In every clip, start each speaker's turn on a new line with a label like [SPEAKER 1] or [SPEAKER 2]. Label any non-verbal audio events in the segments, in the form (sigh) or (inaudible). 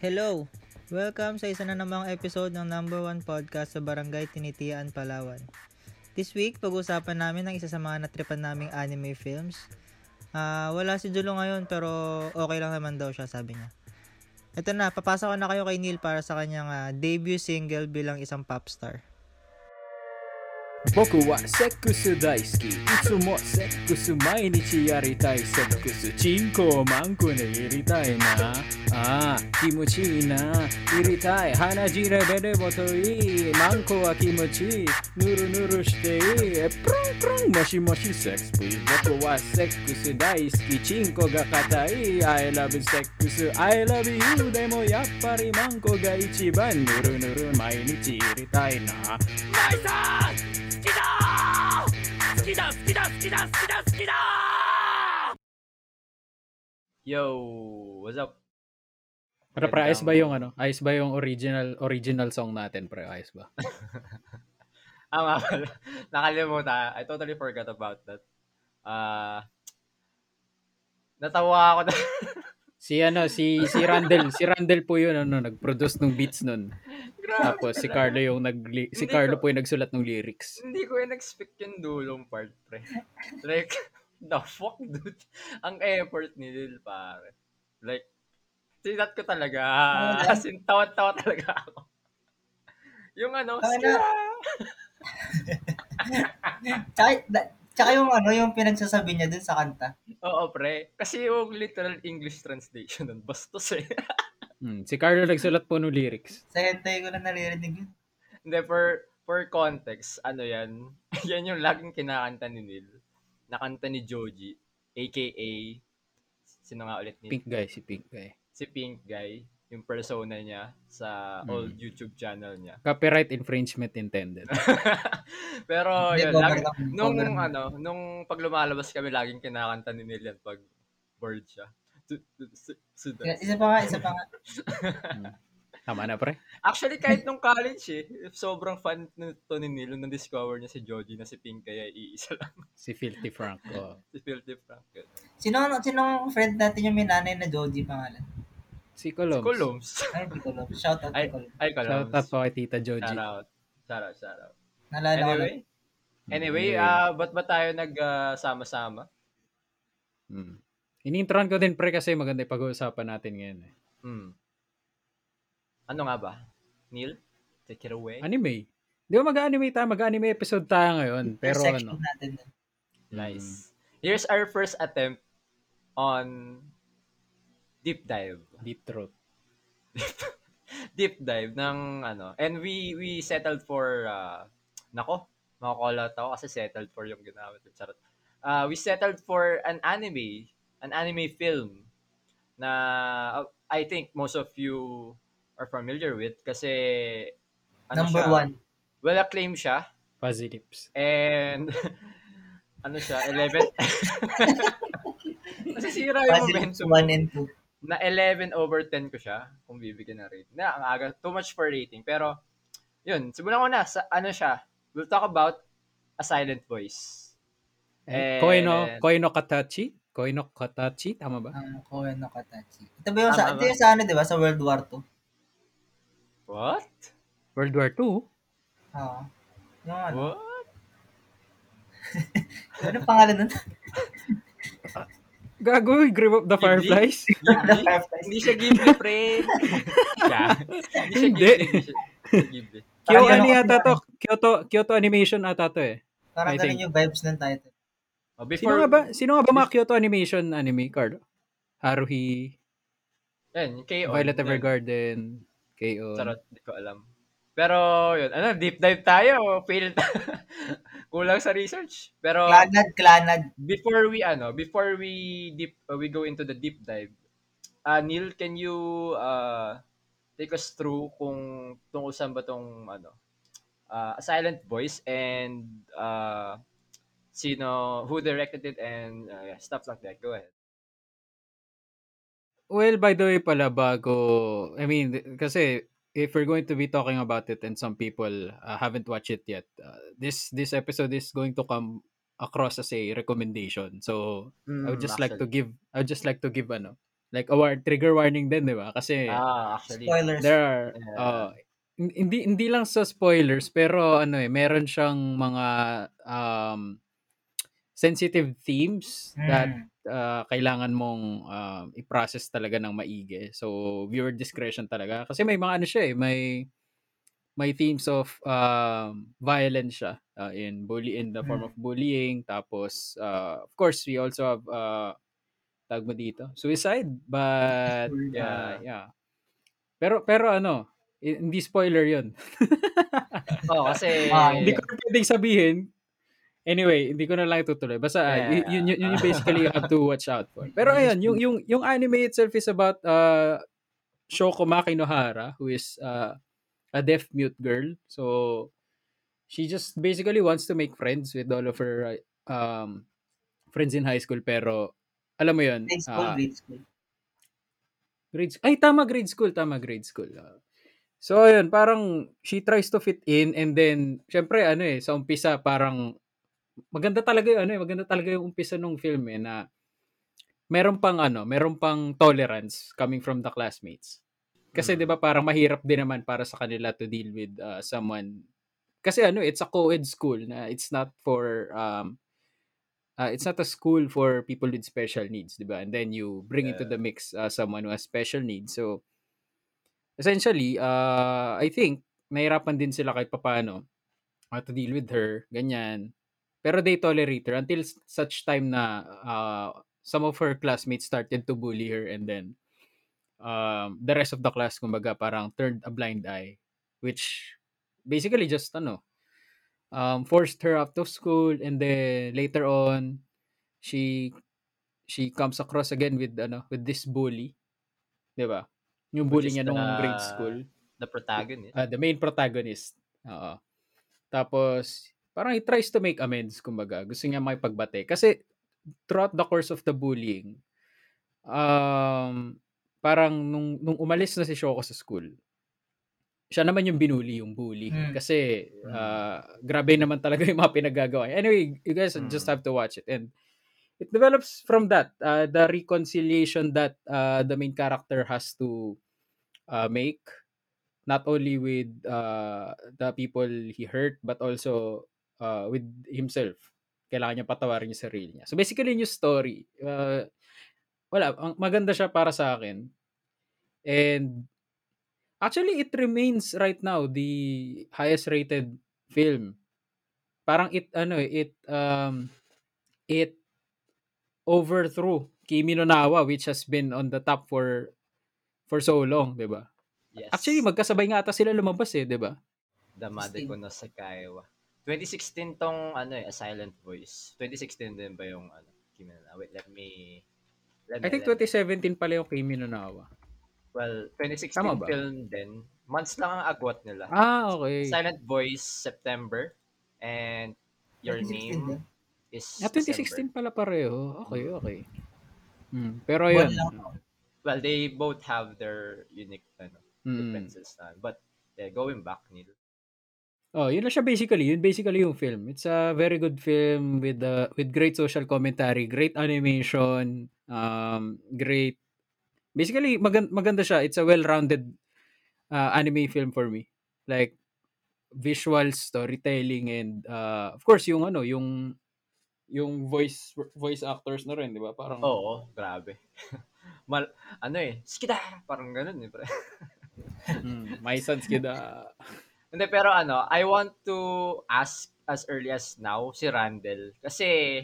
[SPEAKER 1] Hello! Welcome sa isa na namang episode ng number one podcast sa Barangay Tinitian, Palawan. This week, pag-usapan namin ang isa sa mga natripan naming anime films. Ah, wala si Julo ngayon pero okay lang naman daw siya, sabi niya. Ito na, papasok ko na kayo kay Neil para sa kanyang ah, debut single bilang isang pop star.
[SPEAKER 2] 僕はセックス大好き。いつもセックス毎日やりたいセックス。チンコをマンコで入りたいな。ああ気持ちいいな。入りたい鼻血レベルもといい。マンコは気持ちいい。ぬるぬるしていい。プルンプルンもしもしセックス。プリ僕はセックス大好き。チンコが硬い。I love セックス I love you でもやっぱりマンコが一番ぬるぬる毎日入りたいな。マイさん！きだ好きだ好きだ好きだ好きだ好きだ
[SPEAKER 3] Yo, what's up?
[SPEAKER 2] Pero pre, ayos
[SPEAKER 3] Magandang-
[SPEAKER 2] ba yung ano? Ayos ba yung original original song natin, pre? Ayos ba? (laughs)
[SPEAKER 3] Ah, nga pala. Nakalimutan. I totally forgot about that. Ah, natawa ako na. (laughs)
[SPEAKER 2] Si ano, si si Randall, si Randall po yun ano, nag-produce ng beats nun. Tapos si Carlo yung nag si
[SPEAKER 3] Hindi
[SPEAKER 2] Carlo
[SPEAKER 3] ko-
[SPEAKER 2] po yung nagsulat ng lyrics.
[SPEAKER 3] Hindi ko in-expect yung dulong part, pre. Like, (laughs) the fuck, dude? Ang effort ni Lil, pare. Like, sinat ko talaga. As in, tawa-tawa talaga ako. Yung ano,
[SPEAKER 4] Ano?
[SPEAKER 3] "Skira!"
[SPEAKER 4] Tsaka, tsaka yung ano, yung pinagsasabi niya dun sa kanta.
[SPEAKER 3] Oo, pre. Kasi yung literal English translation nun, bastos eh. (laughs)
[SPEAKER 2] Hmm, si Carlo nagsulat po ng lyrics.
[SPEAKER 4] Second time ko na naririnig yun.
[SPEAKER 3] Hindi, for, for context, ano yan? (laughs) yan yung laging kinakanta ni Neil. Nakanta ni Joji, aka, sino nga ulit ni?
[SPEAKER 2] Pink guy, si Pink guy.
[SPEAKER 3] Si Pink Guy, yung persona niya sa
[SPEAKER 2] Mm.
[SPEAKER 3] old YouTube channel niya.
[SPEAKER 2] Copyright infringement intended. (laughs)
[SPEAKER 3] Pero yun, lagi,
[SPEAKER 4] lang,
[SPEAKER 3] nung
[SPEAKER 4] lang.
[SPEAKER 3] ano, nung pag lumalabas kami, laging kinakanta ni Neil yan pag bored siya.
[SPEAKER 4] Isa pa nga, isa pa nga. (laughs)
[SPEAKER 2] Tama na, pre.
[SPEAKER 3] Actually, kahit nung college eh, sobrang fan nito ni Neil, nung na-discover niya si Joji na si Pink kaya iisa lang (laughs)
[SPEAKER 2] Si Filthy Frank. Oh.
[SPEAKER 3] si Filthy Frank. yun.
[SPEAKER 4] Sino, sino friend natin yung may nanay na Joji pangalan?
[SPEAKER 2] Si
[SPEAKER 3] Si
[SPEAKER 2] Colombs. (laughs)
[SPEAKER 3] Colombs.
[SPEAKER 4] Ay, ko. Shout out
[SPEAKER 3] Ay,
[SPEAKER 4] Colum.
[SPEAKER 3] ay,
[SPEAKER 2] Shout
[SPEAKER 3] Colombs.
[SPEAKER 2] out po kay Tita Joji.
[SPEAKER 3] Shout out. Shout out, shout out.
[SPEAKER 4] Naalala ko lang.
[SPEAKER 3] Anyway, anyway, ah ba't ba tayo nag-sama-sama?
[SPEAKER 2] Hmm. Inintroan ko din, pre, kasi maganda yung pag-uusapan natin ngayon. Eh.
[SPEAKER 3] Hmm. Ano nga ba? Neil? Take it away.
[SPEAKER 2] Anime. Di ba mag-anime tayo? Mag-anime episode tayo ngayon. Pero ano,
[SPEAKER 4] natin. dun.
[SPEAKER 3] Nice. Here's our first attempt on deep dive.
[SPEAKER 2] Deep Throat. (laughs)
[SPEAKER 3] deep dive ng ano. And we we settled for uh, nako, makakolat ako kasi settled for yung ginamit. Charot. Uh, we settled for an anime, an anime film na uh, I think most of you are familiar with kasi ano
[SPEAKER 4] Number
[SPEAKER 3] siya,
[SPEAKER 4] one.
[SPEAKER 3] well acclaimed siya
[SPEAKER 2] Fuzzy Lips.
[SPEAKER 3] and (laughs) ano siya 11 (laughs) Nasisira yung
[SPEAKER 4] Fuzzy
[SPEAKER 3] momentum
[SPEAKER 4] 1 and 2.
[SPEAKER 3] Na 11 over 10 ko siya kung bibigyan ng rating. Na, ang aga, too much for rating. Pero, yun, simulan ko na. Sa, ano siya, we'll talk about A Silent Voice.
[SPEAKER 2] Eh,
[SPEAKER 3] And-
[SPEAKER 2] Koi no, Koi no Katachi? Koi no Katachi? Tama ba?
[SPEAKER 4] Ang Koen no Katachi. Ito ba yung sa,
[SPEAKER 3] Tama
[SPEAKER 4] ito
[SPEAKER 3] ba?
[SPEAKER 4] yung sa ano, di ba? Sa World War II.
[SPEAKER 3] What?
[SPEAKER 2] World War II?
[SPEAKER 4] Oo. Yung ano.
[SPEAKER 3] What? (laughs)
[SPEAKER 4] Ano pangalan nun? (laughs)
[SPEAKER 2] Gago, Grave of (laughs) the? Fireflies?
[SPEAKER 3] Ghibli? Hindi siya Ghibli, (laughs) pre. yeah. Hindi siya. Ghibli. Hindi Ghibli.
[SPEAKER 2] Kyo
[SPEAKER 4] Parang
[SPEAKER 2] ano yata to? Kyoto, Kyoto Animation ata to eh.
[SPEAKER 4] Parang ganun yung vibes ng title.
[SPEAKER 3] Oh,
[SPEAKER 2] Sino
[SPEAKER 3] before,
[SPEAKER 2] nga ba, sino nga ba mga Kyoto Animation anime, Carlo? Haruhi,
[SPEAKER 3] yan, yung KO.
[SPEAKER 2] Violet. Evergarden, KO.
[SPEAKER 3] Charot, di ko alam. Pero, yun, ano, deep dive tayo. Fail (laughs) Kulang sa research. Pero,
[SPEAKER 4] Clanad, Clanad.
[SPEAKER 3] before we ano before we deep uh, we go into the deep dive uh, Neil can you uh, take us through kung tungkol saan ba tong ano uh, a silent voice and uh, sino who directed it and uh, yeah, stuff like that go ahead
[SPEAKER 2] Well, by the way pala, bago, I mean, kasi if we're going to be talking about it and some people uh, haven't watched it yet, uh, this this episode is going to come across as a recommendation. So, I would just like to give, I would just like to give ano, like a war- trigger warning din, di ba? Kasi
[SPEAKER 3] Ah, actually.
[SPEAKER 4] Spoilers.
[SPEAKER 2] there are
[SPEAKER 3] Yeah.
[SPEAKER 2] uh, hin- hindi hindi lang sa spoilers pero ano eh meron siyang mga um sensitive themes that
[SPEAKER 4] Mm.
[SPEAKER 2] Uh, kailangan mong um, i-process talaga ng maigi. So viewer discretion talaga kasi may mga ano siya eh, may may themes of um, violence siya uh, in bully in the form
[SPEAKER 4] Mm.
[SPEAKER 2] of bullying tapos uh, of course we also have uh, tag mo dito suicide but
[SPEAKER 3] Yeah.
[SPEAKER 2] yeah yeah pero pero ano hindi spoiler yun (laughs)
[SPEAKER 3] Oh, kasi
[SPEAKER 2] hindi ko pwedeng sabihin anyway hindi ko na lang itutuloy basta uh, y- yun, yun, yun yung basically you have to watch out for (laughs) pero ayun yung yung yung anime itself is about uh Shoko Maki Nohara who is uh, a deaf mute girl so she just basically wants to make friends with all of her uh, um friends in high school pero alam mo yun
[SPEAKER 4] Grade school,
[SPEAKER 2] ah,
[SPEAKER 4] grade school.
[SPEAKER 2] grade Ay, tama, grade school. Tama, grade school. Ah. so, ayun, parang she tries to fit in and then, syempre, ano eh, sa umpisa, parang maganda talaga yung, ano eh, maganda talaga yung umpisa ng film eh, na meron pang, ano, meron pang tolerance coming from the classmates. Kasi,
[SPEAKER 3] Mm.
[SPEAKER 2] di ba, parang mahirap din naman para sa kanila to deal with uh, someone. Kasi, ano, it's a co-ed school na it's not for, um, uh, it's not a school for people with special needs, di ba? And then you bring into
[SPEAKER 3] Yeah.
[SPEAKER 2] the mix uh, someone who has special needs. So, essentially, uh, I think, nahirapan din sila kahit papano uh, to deal with her, ganyan. Pero they tolerate her until such time na uh, some of her classmates started to bully her and then um, the rest of the class, kumbaga, parang turned a blind eye. Which, basically just, ano, um, forced her out of school and then later on, she she comes across again with ano with this bully 'di ba yung bully niya nung grade school
[SPEAKER 3] the protagonist.
[SPEAKER 2] ah, the main protagonist oo tapos parang he tries to make amends kumbaga. Gusto niya makipagbate. Kasi throughout the course of the bullying um parang nung nung umalis na si Shoko sa school siya naman yung binuli yung bully
[SPEAKER 4] Hmm.
[SPEAKER 2] kasi ah, grabe naman talaga yung mga pinagagawa anyway you guys
[SPEAKER 3] Hmm.
[SPEAKER 2] just have to watch it. And it develops from that uh, the reconciliation that uh, the main character has to uh, make. Not only with uh, the people he hurt but also uh, with himself kailangan niya patawarin yung sarili niya so basically yung story uh, wala ang maganda siya para sa akin and actually it remains right now the highest rated film parang it ano eh, it um it overthrew Kimi no Nawa which has been on the top for for so long, 'di ba?
[SPEAKER 3] Yes.
[SPEAKER 2] Actually magkasabay nga ata sila lumabas eh, 'di ba?
[SPEAKER 3] Damade ko na sa Kaiwa. 2016 tong ano eh, A Silent Voice. 2016 din ba yung ano, Kimi na Wait, let me let
[SPEAKER 2] I
[SPEAKER 3] me-
[SPEAKER 2] think
[SPEAKER 3] let me-
[SPEAKER 2] 2017 pala yung Kimi no Nawa.
[SPEAKER 3] Well, 2016
[SPEAKER 2] Tama ba?
[SPEAKER 3] film din. Months lang ang agwat nila.
[SPEAKER 2] Ah, okay.
[SPEAKER 3] Silent Voice September and Your
[SPEAKER 4] 2016
[SPEAKER 3] Name
[SPEAKER 4] din.
[SPEAKER 3] is
[SPEAKER 2] Ah,
[SPEAKER 3] December.
[SPEAKER 2] 2016 pala pareho. Okay, okay. Hmm. Pero
[SPEAKER 4] Buwan
[SPEAKER 2] yun.
[SPEAKER 4] lang.
[SPEAKER 3] Well, they both have their unique ano,
[SPEAKER 2] Mm.
[SPEAKER 3] differences na. But yeah, going back Neil.
[SPEAKER 2] Oh, yun na siya basically. Yun basically yung film. It's a very good film with uh, with great social commentary, great animation, um, great Basically magan- maganda siya. It's a well-rounded uh, anime film for me. Like visual storytelling and uh, of course yung ano, yung yung voice voice actors na rin, 'di ba? Parang
[SPEAKER 3] Oo, grabe. (laughs) Mal ano eh, skida, parang ganun eh. pre.
[SPEAKER 2] mm, my sons kida. (laughs)
[SPEAKER 3] Hindi, pero ano, I want to ask as early as now si Randall kasi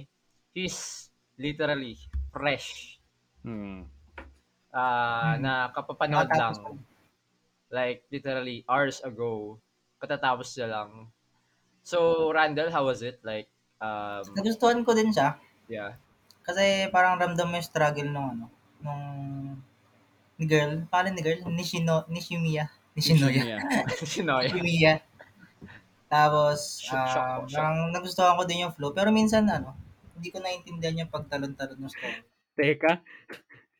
[SPEAKER 3] he's literally fresh.
[SPEAKER 2] Hmm.
[SPEAKER 3] Ah,
[SPEAKER 4] Hmm.
[SPEAKER 3] na kapapanood lang. Like literally hours ago. Katatapos na lang. So, Randall, how was it? Like um
[SPEAKER 4] Nagustuhan ko din siya.
[SPEAKER 3] yeah.
[SPEAKER 4] Kasi parang ramdam mo yung struggle nung ano, nung ni girl, pangalan ni girl, Nishino, Nishimiya. Nishinoya.
[SPEAKER 2] Yeah.
[SPEAKER 3] Sinoy. (laughs)
[SPEAKER 4] Nishimiya. Tapos, ah, parang nagustuhan ko din yung flow. Pero minsan, ano, hindi ko naintindihan yung pagtalon-talon ng story.
[SPEAKER 2] Teka.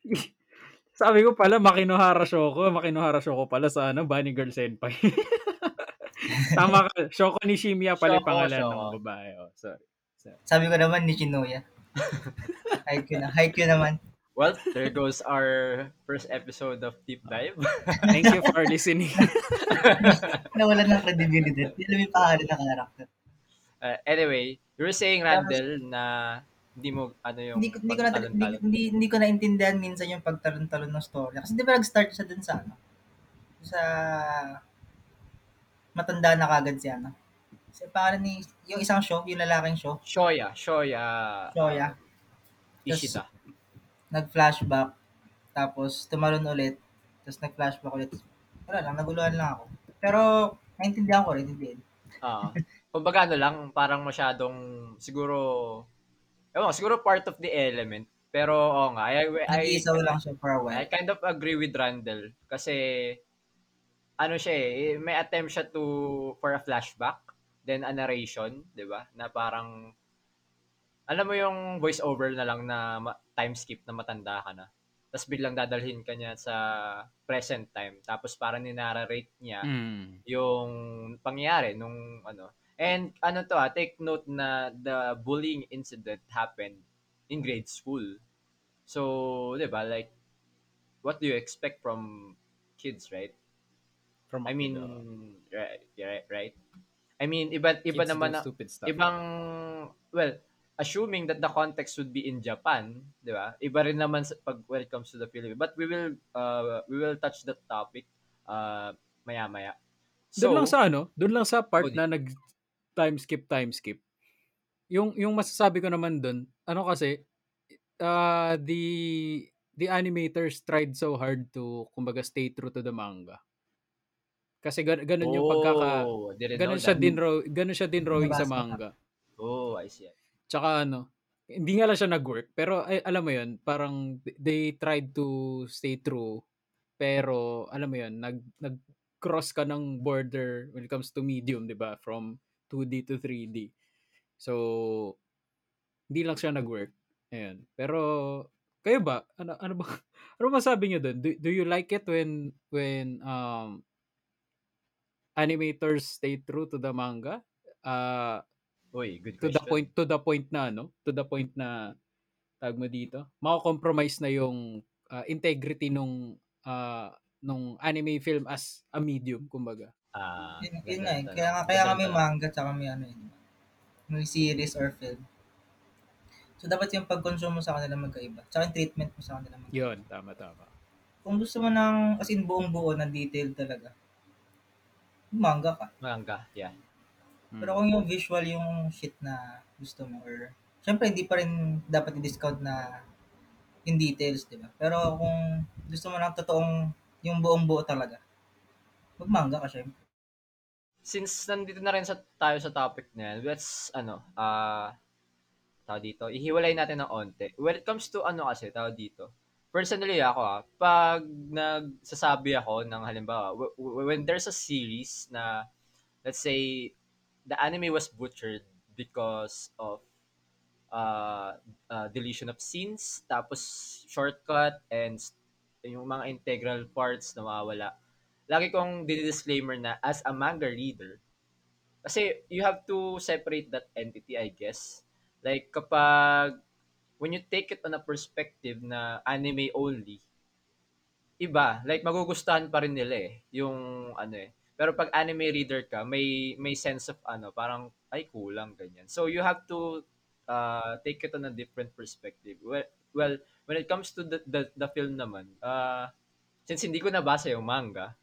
[SPEAKER 2] (laughs) Sabi ko pala, Makinohara Shoko. Makinohara Shoko pala sa ano, Bunny Girl Senpai. (laughs) Tama ka. Shoko Nishimiya pala yung
[SPEAKER 3] Shoko,
[SPEAKER 2] pangalan
[SPEAKER 3] Shoko.
[SPEAKER 2] ng babae. Oh, sorry.
[SPEAKER 4] Sabi ko naman, Nishinoya. Haiku na. Haiku naman.
[SPEAKER 3] Well, there goes our first episode of Deep Dive. (laughs)
[SPEAKER 2] Thank you for listening. (laughs)
[SPEAKER 4] Nawala ng credibility. Pangalan ng character.
[SPEAKER 3] Uh, anyway, you were saying, Randall, na hindi mo, ano yung
[SPEAKER 4] Hindi ko, hindi ko na, hindi, hindi, hindi ko naintindihan minsan yung pagtalon-talon ng story. Kasi di ba nag-start siya dun sa ano? Sa matanda na kagad si ano. Kasi pangalan ni, yung isang show, yung lalaking show,
[SPEAKER 3] Shoya, Shoya
[SPEAKER 4] Shoya,
[SPEAKER 3] Ishida.
[SPEAKER 4] Nag-flashback, tapos tumalon ulit, tapos nag-flashback ulit. Wala lang, naguluhan lang ako. Pero, naintindihan ko rin, hindi.
[SPEAKER 3] Ah. kumbaga ano lang, parang masyadong siguro ewan, siguro part of the element. Pero oo nga, I, I,
[SPEAKER 4] Nag-iisaw lang siya for a
[SPEAKER 3] I
[SPEAKER 4] while.
[SPEAKER 3] kind of agree with Randall kasi ano siya eh, may attempt siya to for a flashback, then a narration, 'di ba? Na parang alam mo yung voice over na lang na ma- time skip na matanda ka na. Tapos biglang dadalhin ka niya sa present time. Tapos parang ninarrate niya
[SPEAKER 2] Mm.
[SPEAKER 3] yung pangyayari nung ano. And ano to ah, take note na the bullying incident happened in grade school. So, 'di ba, like what do you expect from kids, right?
[SPEAKER 2] From
[SPEAKER 3] I mean, right, right, right. I mean, iba iba
[SPEAKER 2] kids
[SPEAKER 3] naman na,
[SPEAKER 2] stupid stuff.
[SPEAKER 3] ibang well, assuming that the context would be in Japan, 'di ba? Iba rin naman sa, pag when it comes to the Philippines. But we will uh we will touch that topic uh maya-maya.
[SPEAKER 2] doon lang sa ano, doon lang sa part
[SPEAKER 3] Oh,
[SPEAKER 2] na nag time skip time skip. Yung yung masasabi ko naman doon, ano kasi uh, the the animators tried so hard to kumbaga stay true to the manga. Kasi gan- ganun yung pagkaka
[SPEAKER 3] Oh,
[SPEAKER 2] ganun siya din ganun siya din drawing sa manga.
[SPEAKER 3] Oh, I see.
[SPEAKER 2] Tsaka ano, hindi nga lang siya nag-work, pero ay, alam mo yun, parang they tried to stay true, pero alam mo yun, nag, nag-cross ka ng border when it comes to medium, di ba? From 2D to 3D. So, hindi lang siya nag-work. Ayan. Pero, kayo ba? Ano, ano ba? (laughs) Ano masabi niyo doon? Do, do you like it when when um animators stay true to the manga? Uh,
[SPEAKER 3] Uy, good
[SPEAKER 2] to
[SPEAKER 3] question.
[SPEAKER 2] the point to the point na ano to the point na tag mo dito mako-compromise na yung uh, integrity nung uh, nung anime film as a medium kumbaga
[SPEAKER 3] Ah,
[SPEAKER 4] Yun, yun nga eh.
[SPEAKER 3] ng
[SPEAKER 4] Kaya, nga- kaya
[SPEAKER 3] Ganda
[SPEAKER 4] kami manga tsaka may ano yun. May series or film. So, dapat yung pag-consume mo sa kanila magkaiba. Tsaka yung treatment mo sa kanila magkaiba.
[SPEAKER 2] yun tama tama
[SPEAKER 4] Kung gusto mo ng, as in buong buo na detail talaga, manga ka.
[SPEAKER 3] Manga, yeah.
[SPEAKER 4] Pero kung yung visual yung shit na gusto mo or syempre hindi pa rin dapat i-discount na in details, di ba? Pero kung gusto mo ng totoong yung buong buo talaga, magmanga ka syempre.
[SPEAKER 3] Since nandito na rin sa, tayo sa topic na yan, let's, ano, ah, tao dito, ihiwalay natin ng onte. When it comes to, ano kasi, tao dito, personally ako ah, pag nagsasabi ako ng halimbawa, w- w- when there's a series na, let's say, the anime was butchered because of uh, uh, deletion of scenes, tapos shortcut, and yung mga integral parts na mawawala. Lagi kong disclaimer na as a manga reader, kasi you have to separate that entity, I guess. Like kapag when you take it on a perspective na anime only, iba, like magugustuhan pa rin nila eh, yung ano eh. Pero pag anime reader ka, may may sense of ano, parang ay kulang ganyan. So you have to uh, take it on a different perspective. Well, well when it comes to the the, the film naman, uh, since hindi ko nabasa yung manga,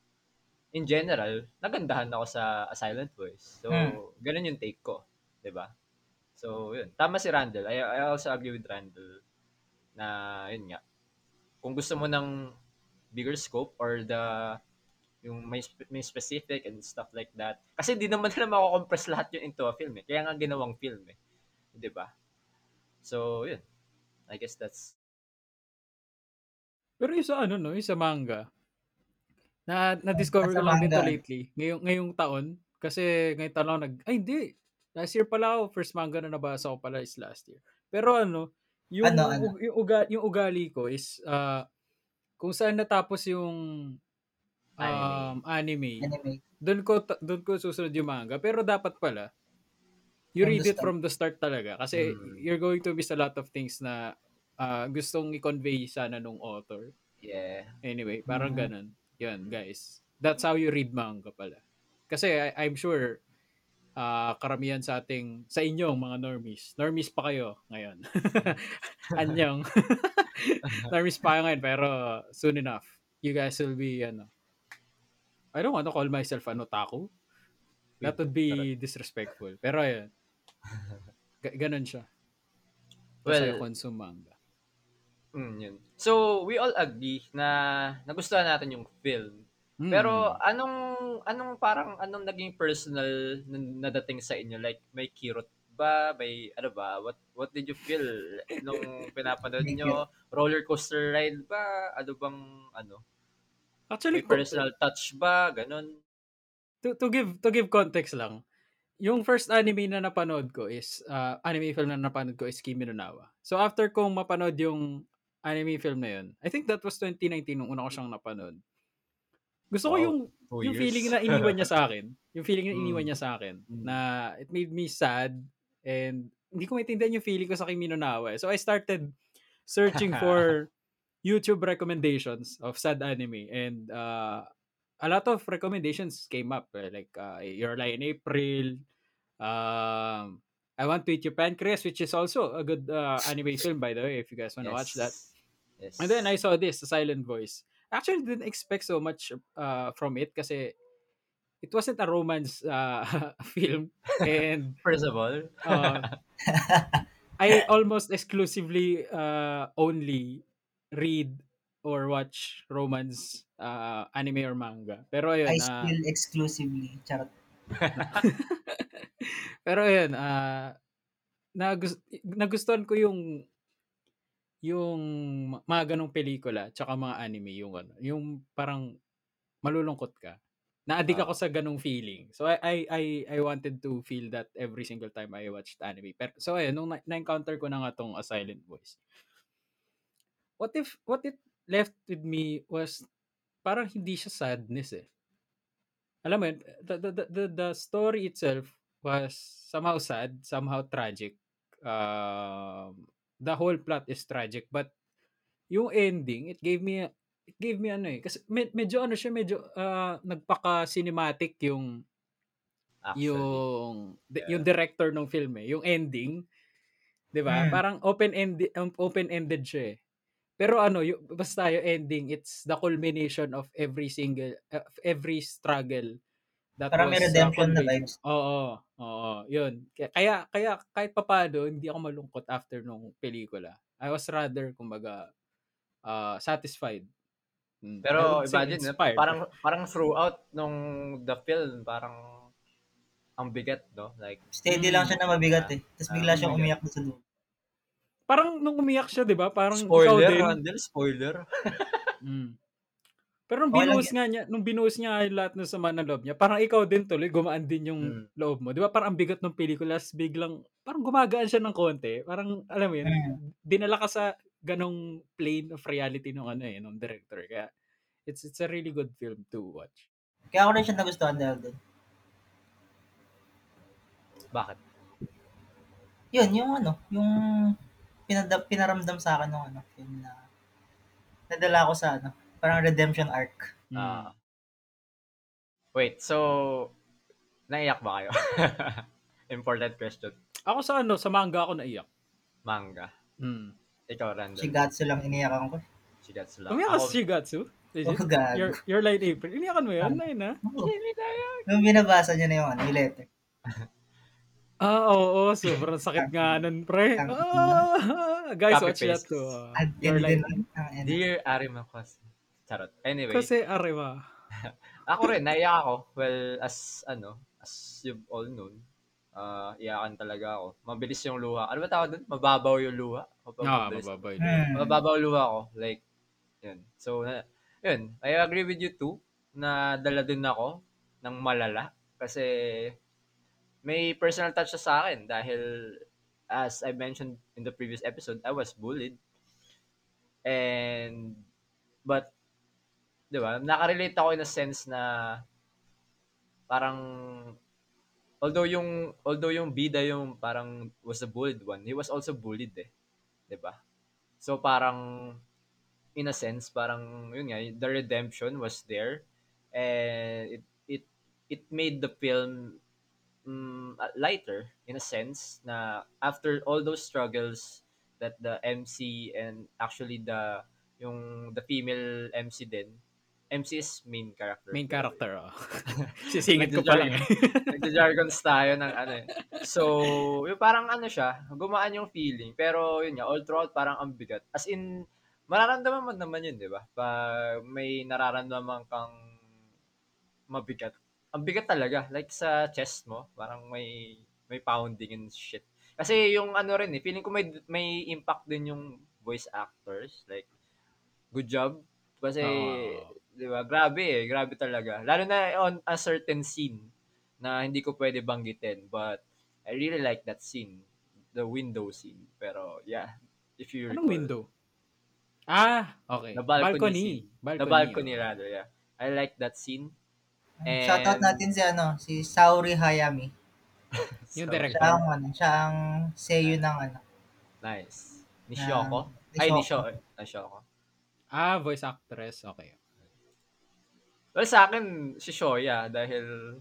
[SPEAKER 3] in general, nagandahan ako sa A Silent Voice. So,
[SPEAKER 4] Hmm.
[SPEAKER 3] ganun yung take ko, 'di ba? So, yun. Tama si Randall. I, I also agree with Randall na yun nga. Kung gusto mo ng bigger scope or the yung may, may specific and stuff like that. Kasi di naman nila mako-compress lahat yun into a film eh. Kaya nga ginawang film eh. 'Di ba? So, yun. I guess that's
[SPEAKER 2] pero yung sa ano no yung sa manga na na-discover ko lang dito
[SPEAKER 4] manga.
[SPEAKER 2] lately ngayong ngayong taon kasi ngayong taon nag ay hindi last year pala ako first manga na nabasa ko pala is last year pero ano yung
[SPEAKER 4] Ano, ano?
[SPEAKER 2] yung, uga, yung ugali ko is ah, kung saan natapos yung um, anime,
[SPEAKER 4] Anime.
[SPEAKER 2] doon ko doon ko susunod yung manga pero dapat pala you
[SPEAKER 4] From
[SPEAKER 2] read it
[SPEAKER 4] start.
[SPEAKER 2] from the start talaga kasi
[SPEAKER 3] Mm.
[SPEAKER 2] you're going to miss a lot of things na ah, gustong i-convey sana nung author.
[SPEAKER 3] Yeah.
[SPEAKER 2] Anyway, parang
[SPEAKER 4] Mhm.
[SPEAKER 2] ganun. Yun, guys. That's how you read manga pala. Kasi I, I'm sure ah, karamihan sa ating, sa inyong mga normies. Normies pa kayo ngayon. (laughs) Anyong. (laughs) (laughs) normies pa kayo ngayon, pero soon enough, you guys will be, ano, I don't want to call myself an otaku. That would be disrespectful. Pero ayun. Ga- ganun siya.
[SPEAKER 3] Well-
[SPEAKER 2] consume manga.
[SPEAKER 3] Mm, yun. So, we all agree na nagustuhan natin yung film.
[SPEAKER 2] Mm.
[SPEAKER 3] Pero anong anong parang anong naging personal na nadating sa inyo? Like may kirot ba? May ano ba? What what did you feel nung pinapanood nyo? Roller coaster ride ba? Ano bang ano?
[SPEAKER 2] Actually,
[SPEAKER 3] May personal touch ba? Ganon.
[SPEAKER 2] to, to give to give context lang, yung first anime na napanood ko is uh, anime film na napanood ko is Kimi no Nawa. So after kong mapanood yung anime film na yun, I think that was 2019 nung una ko siyang napanood. Gusto ko yung yung
[SPEAKER 3] years.
[SPEAKER 2] feeling na iniwan niya sa akin. Yung feeling na (laughs)
[SPEAKER 3] Mm.
[SPEAKER 2] iniwan niya sa akin
[SPEAKER 3] Mm.
[SPEAKER 2] na it made me sad and hindi ko maintindihan yung feeling ko sa Kimi no Nawa. eh. So I started searching (laughs) for YouTube recommendations of sad anime and uh, a lot of recommendations came up eh, like uh, Your Lie in April um I Want to Eat Your Pancreas which is also a good uh, anime film by the way if you guys want to watch that.
[SPEAKER 3] Yes.
[SPEAKER 2] and then I saw this The Silent Voice. I actually didn't expect so much uh, from it because it wasn't a romance uh, (laughs) film. And
[SPEAKER 3] First of all,
[SPEAKER 2] uh, (laughs) I almost exclusively uh, only read or watch romance uh, anime or manga. Pero ayun,
[SPEAKER 4] I
[SPEAKER 2] ah,
[SPEAKER 4] still exclusively. Charot. (laughs)
[SPEAKER 2] pero ayun, ah nagus- nagustuhan ko yung yung mga ganong pelikula tsaka mga anime yung ano, yung parang malulungkot ka. Na-addict
[SPEAKER 3] Ah.
[SPEAKER 2] ako sa ganong feeling. So I I I I wanted to feel that every single time I watched anime. Pero so ayun, nung na- na-encounter ko na nga tong A Silent Voice. What if what it left with me was parang hindi siya sadness eh. Alam mo yun, the, the, the, the, story itself was somehow sad, somehow tragic. Um, the whole plot is tragic, but yung ending, it gave me, it gave me ano eh, kasi med- medyo ano siya, medyo ah, nagpaka-cinematic yung,
[SPEAKER 3] actually.
[SPEAKER 2] yung,
[SPEAKER 3] Yeah.
[SPEAKER 2] yung director ng film eh, yung ending, 'di ba?
[SPEAKER 4] Mm.
[SPEAKER 2] Parang open-ended open-ended siya eh. Pero ano, yung, basta yung ending, it's the culmination of every single, of every struggle that
[SPEAKER 4] Parang may
[SPEAKER 2] uh,
[SPEAKER 4] redemption na vibes.
[SPEAKER 2] Oo, oo, yun. Kaya- Kaya, kahit papado, hindi ako malungkot after nung pelikula. I was rather, kumbaga, uh, satisfied. Mm, I
[SPEAKER 3] Pero imagine,
[SPEAKER 2] inspired.
[SPEAKER 3] parang parang throughout nung the film, parang ang bigat, no? Like,
[SPEAKER 4] Steady
[SPEAKER 2] Mm.
[SPEAKER 4] lang siya na mabigat eh. Tapos bigla siyang
[SPEAKER 3] mabigat.
[SPEAKER 4] umiyak na sa dulo.
[SPEAKER 2] Parang nung umiyak siya, di ba? Parang ikaw
[SPEAKER 3] spoiler,
[SPEAKER 2] din.
[SPEAKER 3] Randall, spoiler. (laughs)
[SPEAKER 2] Mm. Pero nung binuhos nga niya, nung binuhos niya yung lahat ng sama ng loob niya, parang ikaw din tuloy, gumaan din yung
[SPEAKER 3] Mm.
[SPEAKER 2] loob mo. Di ba? Parang ang bigat ng pelikula, tas biglang, parang gumagaan siya ng konti. Parang, alam mo yun,
[SPEAKER 4] Mm.
[SPEAKER 2] dinala ka sa ganong plane of reality ng ano eh, ng director. Kaya, it's it's a really good film to watch.
[SPEAKER 4] Kaya ako rin siya nagustuhan dahil doon.
[SPEAKER 3] Bakit?
[SPEAKER 4] Yun, yung ano, yung pinada, pinaramdam sa akin ng ano, film na nadala ko sa ano, parang redemption arc.
[SPEAKER 2] Mm.
[SPEAKER 3] Ah. wait, so, naiyak ba kayo? (laughs) Important question.
[SPEAKER 2] ako sa ano, sa manga ako naiyak.
[SPEAKER 3] Manga.
[SPEAKER 2] Mm.
[SPEAKER 3] Ikaw, Randall.
[SPEAKER 4] Shigatsu lang iniyakan ko.
[SPEAKER 3] Shigatsu lang.
[SPEAKER 2] Umiyak
[SPEAKER 3] Ako,
[SPEAKER 2] Shigatsu? Legit?
[SPEAKER 4] Oh, God.
[SPEAKER 2] Your, your Light April. Iniyakan mo yun?
[SPEAKER 4] Ah.
[SPEAKER 2] Nine, ha?
[SPEAKER 4] Oo. Nung binabasa niya na yung ano, yung letter. (laughs)
[SPEAKER 2] Ah, oo, oo. Sobrang sakit nga nun, pre. Ah, (laughs) guys,
[SPEAKER 3] Copy
[SPEAKER 2] watch that
[SPEAKER 3] paste.
[SPEAKER 2] too. ah.
[SPEAKER 4] At
[SPEAKER 2] Your
[SPEAKER 4] din
[SPEAKER 2] Light
[SPEAKER 4] din ang.
[SPEAKER 3] Dear Arimakos. Charot. Anyway,
[SPEAKER 2] Kasi Arema. (laughs)
[SPEAKER 3] ako rin, naiyak ako. Well, as, ano, as you've all known, uh, iyakan talaga ako. Mabilis yung luha. Ano ba tawag doon? Mababaw yung luha?
[SPEAKER 2] Ah,
[SPEAKER 3] Mabilis.
[SPEAKER 2] mababay.
[SPEAKER 4] Hmm.
[SPEAKER 3] Mababaw luha ako. Like, yun. So, na, yun. I agree with you too, na dala din ako ng malala. Kasi, may personal touch siya sa akin dahil as I mentioned in the previous episode, I was bullied. And, but, di ba, nakarelate ako in a sense na parang, although yung, although yung bida yung parang was the bullied one, he was also bullied eh. Di ba? So parang in a sense parang yun nga the redemption was there and it it it made the film mm, lighter in a sense na after all those struggles that the MC and actually the yung the female MC din MC is main character.
[SPEAKER 2] Main character, oh. (laughs) Sisingit ko pa lang eh. (laughs)
[SPEAKER 3] Nagja-jargons tayo ng ano eh. So, yung parang ano siya, gumaan yung feeling. Pero yun nga, all throughout parang ang bigat. As in, mararamdaman mo naman yun, di ba? Pag may nararamdaman kang mabigat. Ang bigat talaga. Like sa chest mo, parang may may pounding and shit. Kasi yung ano rin eh, feeling ko may may impact din yung voice actors. Like, good job. Kasi,
[SPEAKER 2] Oo.
[SPEAKER 3] di ba, grabe eh, grabe talaga. Lalo na on a certain scene na hindi ko pwede banggitin. But, I really like that scene. The window scene. Pero, yeah. If you
[SPEAKER 2] Anong
[SPEAKER 3] recall.
[SPEAKER 2] window? Ah, okay.
[SPEAKER 3] The balcony
[SPEAKER 2] balcony.
[SPEAKER 3] scene.
[SPEAKER 2] balcony.
[SPEAKER 3] The balcony
[SPEAKER 2] oh.
[SPEAKER 3] rather, yeah. I like that scene. And-
[SPEAKER 4] Shoutout natin si ano, si Saori Hayami. (laughs)
[SPEAKER 2] Yung director.
[SPEAKER 4] Siya ang ano, siya ang seiyu ng ano.
[SPEAKER 3] Nice. Ni Shoko?
[SPEAKER 4] ni
[SPEAKER 3] Ay, ni
[SPEAKER 4] Shoko.
[SPEAKER 3] Shoko. Ni Shoko.
[SPEAKER 2] Ah, voice actress. Okay.
[SPEAKER 3] Well, sa akin, si Shoya dahil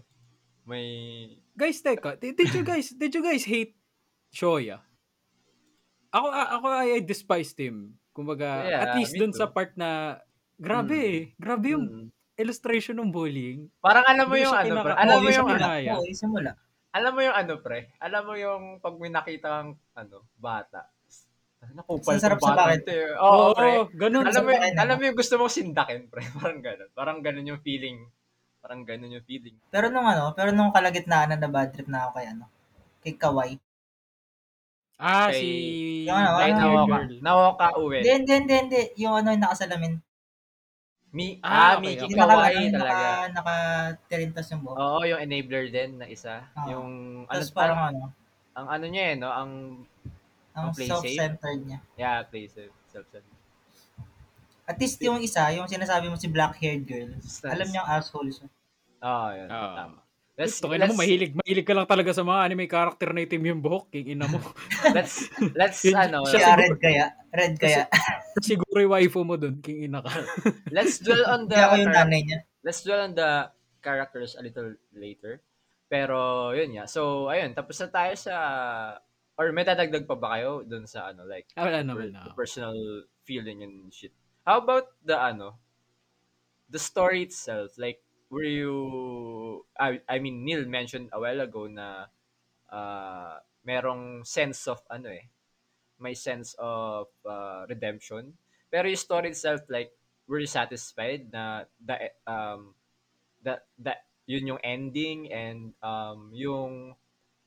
[SPEAKER 3] may...
[SPEAKER 2] Guys, teka. Did, did you guys, did you guys hate Shoya? Ako, ako I despised him. Kumbaga,
[SPEAKER 3] Yeah,
[SPEAKER 2] at least dun
[SPEAKER 3] too.
[SPEAKER 2] sa part na, grabe
[SPEAKER 3] Mm.
[SPEAKER 2] eh. Grabe yung
[SPEAKER 3] Mm.
[SPEAKER 2] Illustration ng bullying.
[SPEAKER 3] Parang alam mo
[SPEAKER 2] Hindi
[SPEAKER 3] yung ano,
[SPEAKER 2] pinaka-
[SPEAKER 3] pre. Alam
[SPEAKER 2] Oo,
[SPEAKER 3] mo
[SPEAKER 2] yung sa
[SPEAKER 3] ano.
[SPEAKER 4] Oo, simula.
[SPEAKER 3] alam mo yung ano, pre. Alam mo yung pag may nakita kang, ano, bata. Nakupal
[SPEAKER 4] Ang sarap sa
[SPEAKER 3] bata
[SPEAKER 4] bakit.
[SPEAKER 3] to eh. Oo, pre.
[SPEAKER 2] ganun.
[SPEAKER 3] Alam mo,
[SPEAKER 4] sa
[SPEAKER 3] yung, alam mo yung gusto mong sindakin, pre. (laughs) Parang ganun. Parang ganun yung feeling. Parang ganun yung feeling.
[SPEAKER 4] Pero nung ano, pero nung kalagitnaan na na bad trip na ako kay ano, kay Kawai.
[SPEAKER 2] Ah,
[SPEAKER 3] Kay-
[SPEAKER 2] si...
[SPEAKER 4] Yung ano,
[SPEAKER 3] Kay
[SPEAKER 4] ano,
[SPEAKER 3] Naoka.
[SPEAKER 2] girl.
[SPEAKER 3] Naoka Uwe.
[SPEAKER 4] Hindi, hindi, hindi, hindi. Yung ano, yung nakasalamin.
[SPEAKER 3] Mi,
[SPEAKER 2] Ah,
[SPEAKER 3] ah,
[SPEAKER 2] okay,
[SPEAKER 3] Miki
[SPEAKER 2] okay.
[SPEAKER 4] Naka, ano,
[SPEAKER 3] talaga.
[SPEAKER 4] naka, nakatirintas yung buhok.
[SPEAKER 3] Oo, yung enabler din na isa.
[SPEAKER 4] Oo.
[SPEAKER 3] Yung, ano,
[SPEAKER 4] Tapos parang ano,
[SPEAKER 3] ang ano niya eh, no? Ang,
[SPEAKER 4] ang
[SPEAKER 3] Ang play
[SPEAKER 4] self-centered niya.
[SPEAKER 3] yeah, play safe, self-centered.
[SPEAKER 4] At least yung isa, yung sinasabi mo si black-haired girl, alam niya ang asshole siya.
[SPEAKER 3] Oo, yun.
[SPEAKER 2] Ah.
[SPEAKER 3] Tama. Let's,
[SPEAKER 2] Gusto na mo,
[SPEAKER 3] let's,
[SPEAKER 2] mahilig, mahilig ka lang talaga sa mga anime character na itim yung buhok. King ina mo.
[SPEAKER 3] let's, let's, ano,
[SPEAKER 4] Siya
[SPEAKER 2] siguro-
[SPEAKER 4] red kaya. Red kaya.
[SPEAKER 2] Siguro yung waifu mo dun. King ina ka.
[SPEAKER 3] let's dwell on the,
[SPEAKER 4] ako yung nanay niya.
[SPEAKER 3] let's dwell on the characters a little later. Pero, yun nga. So, ayun, tapos na tayo sa, or may dadagdag pa ba kayo dun sa, ano, like,
[SPEAKER 2] Ah, wala naman
[SPEAKER 3] the
[SPEAKER 2] na.
[SPEAKER 3] personal feeling and shit. How about the ano, the story itself? Like, were you, I, I mean, Neil mentioned a while ago na uh, merong sense of ano eh, may sense of uh, redemption. Pero yung story itself, like, were you satisfied na the, um, the, the, yun yung ending and um, yung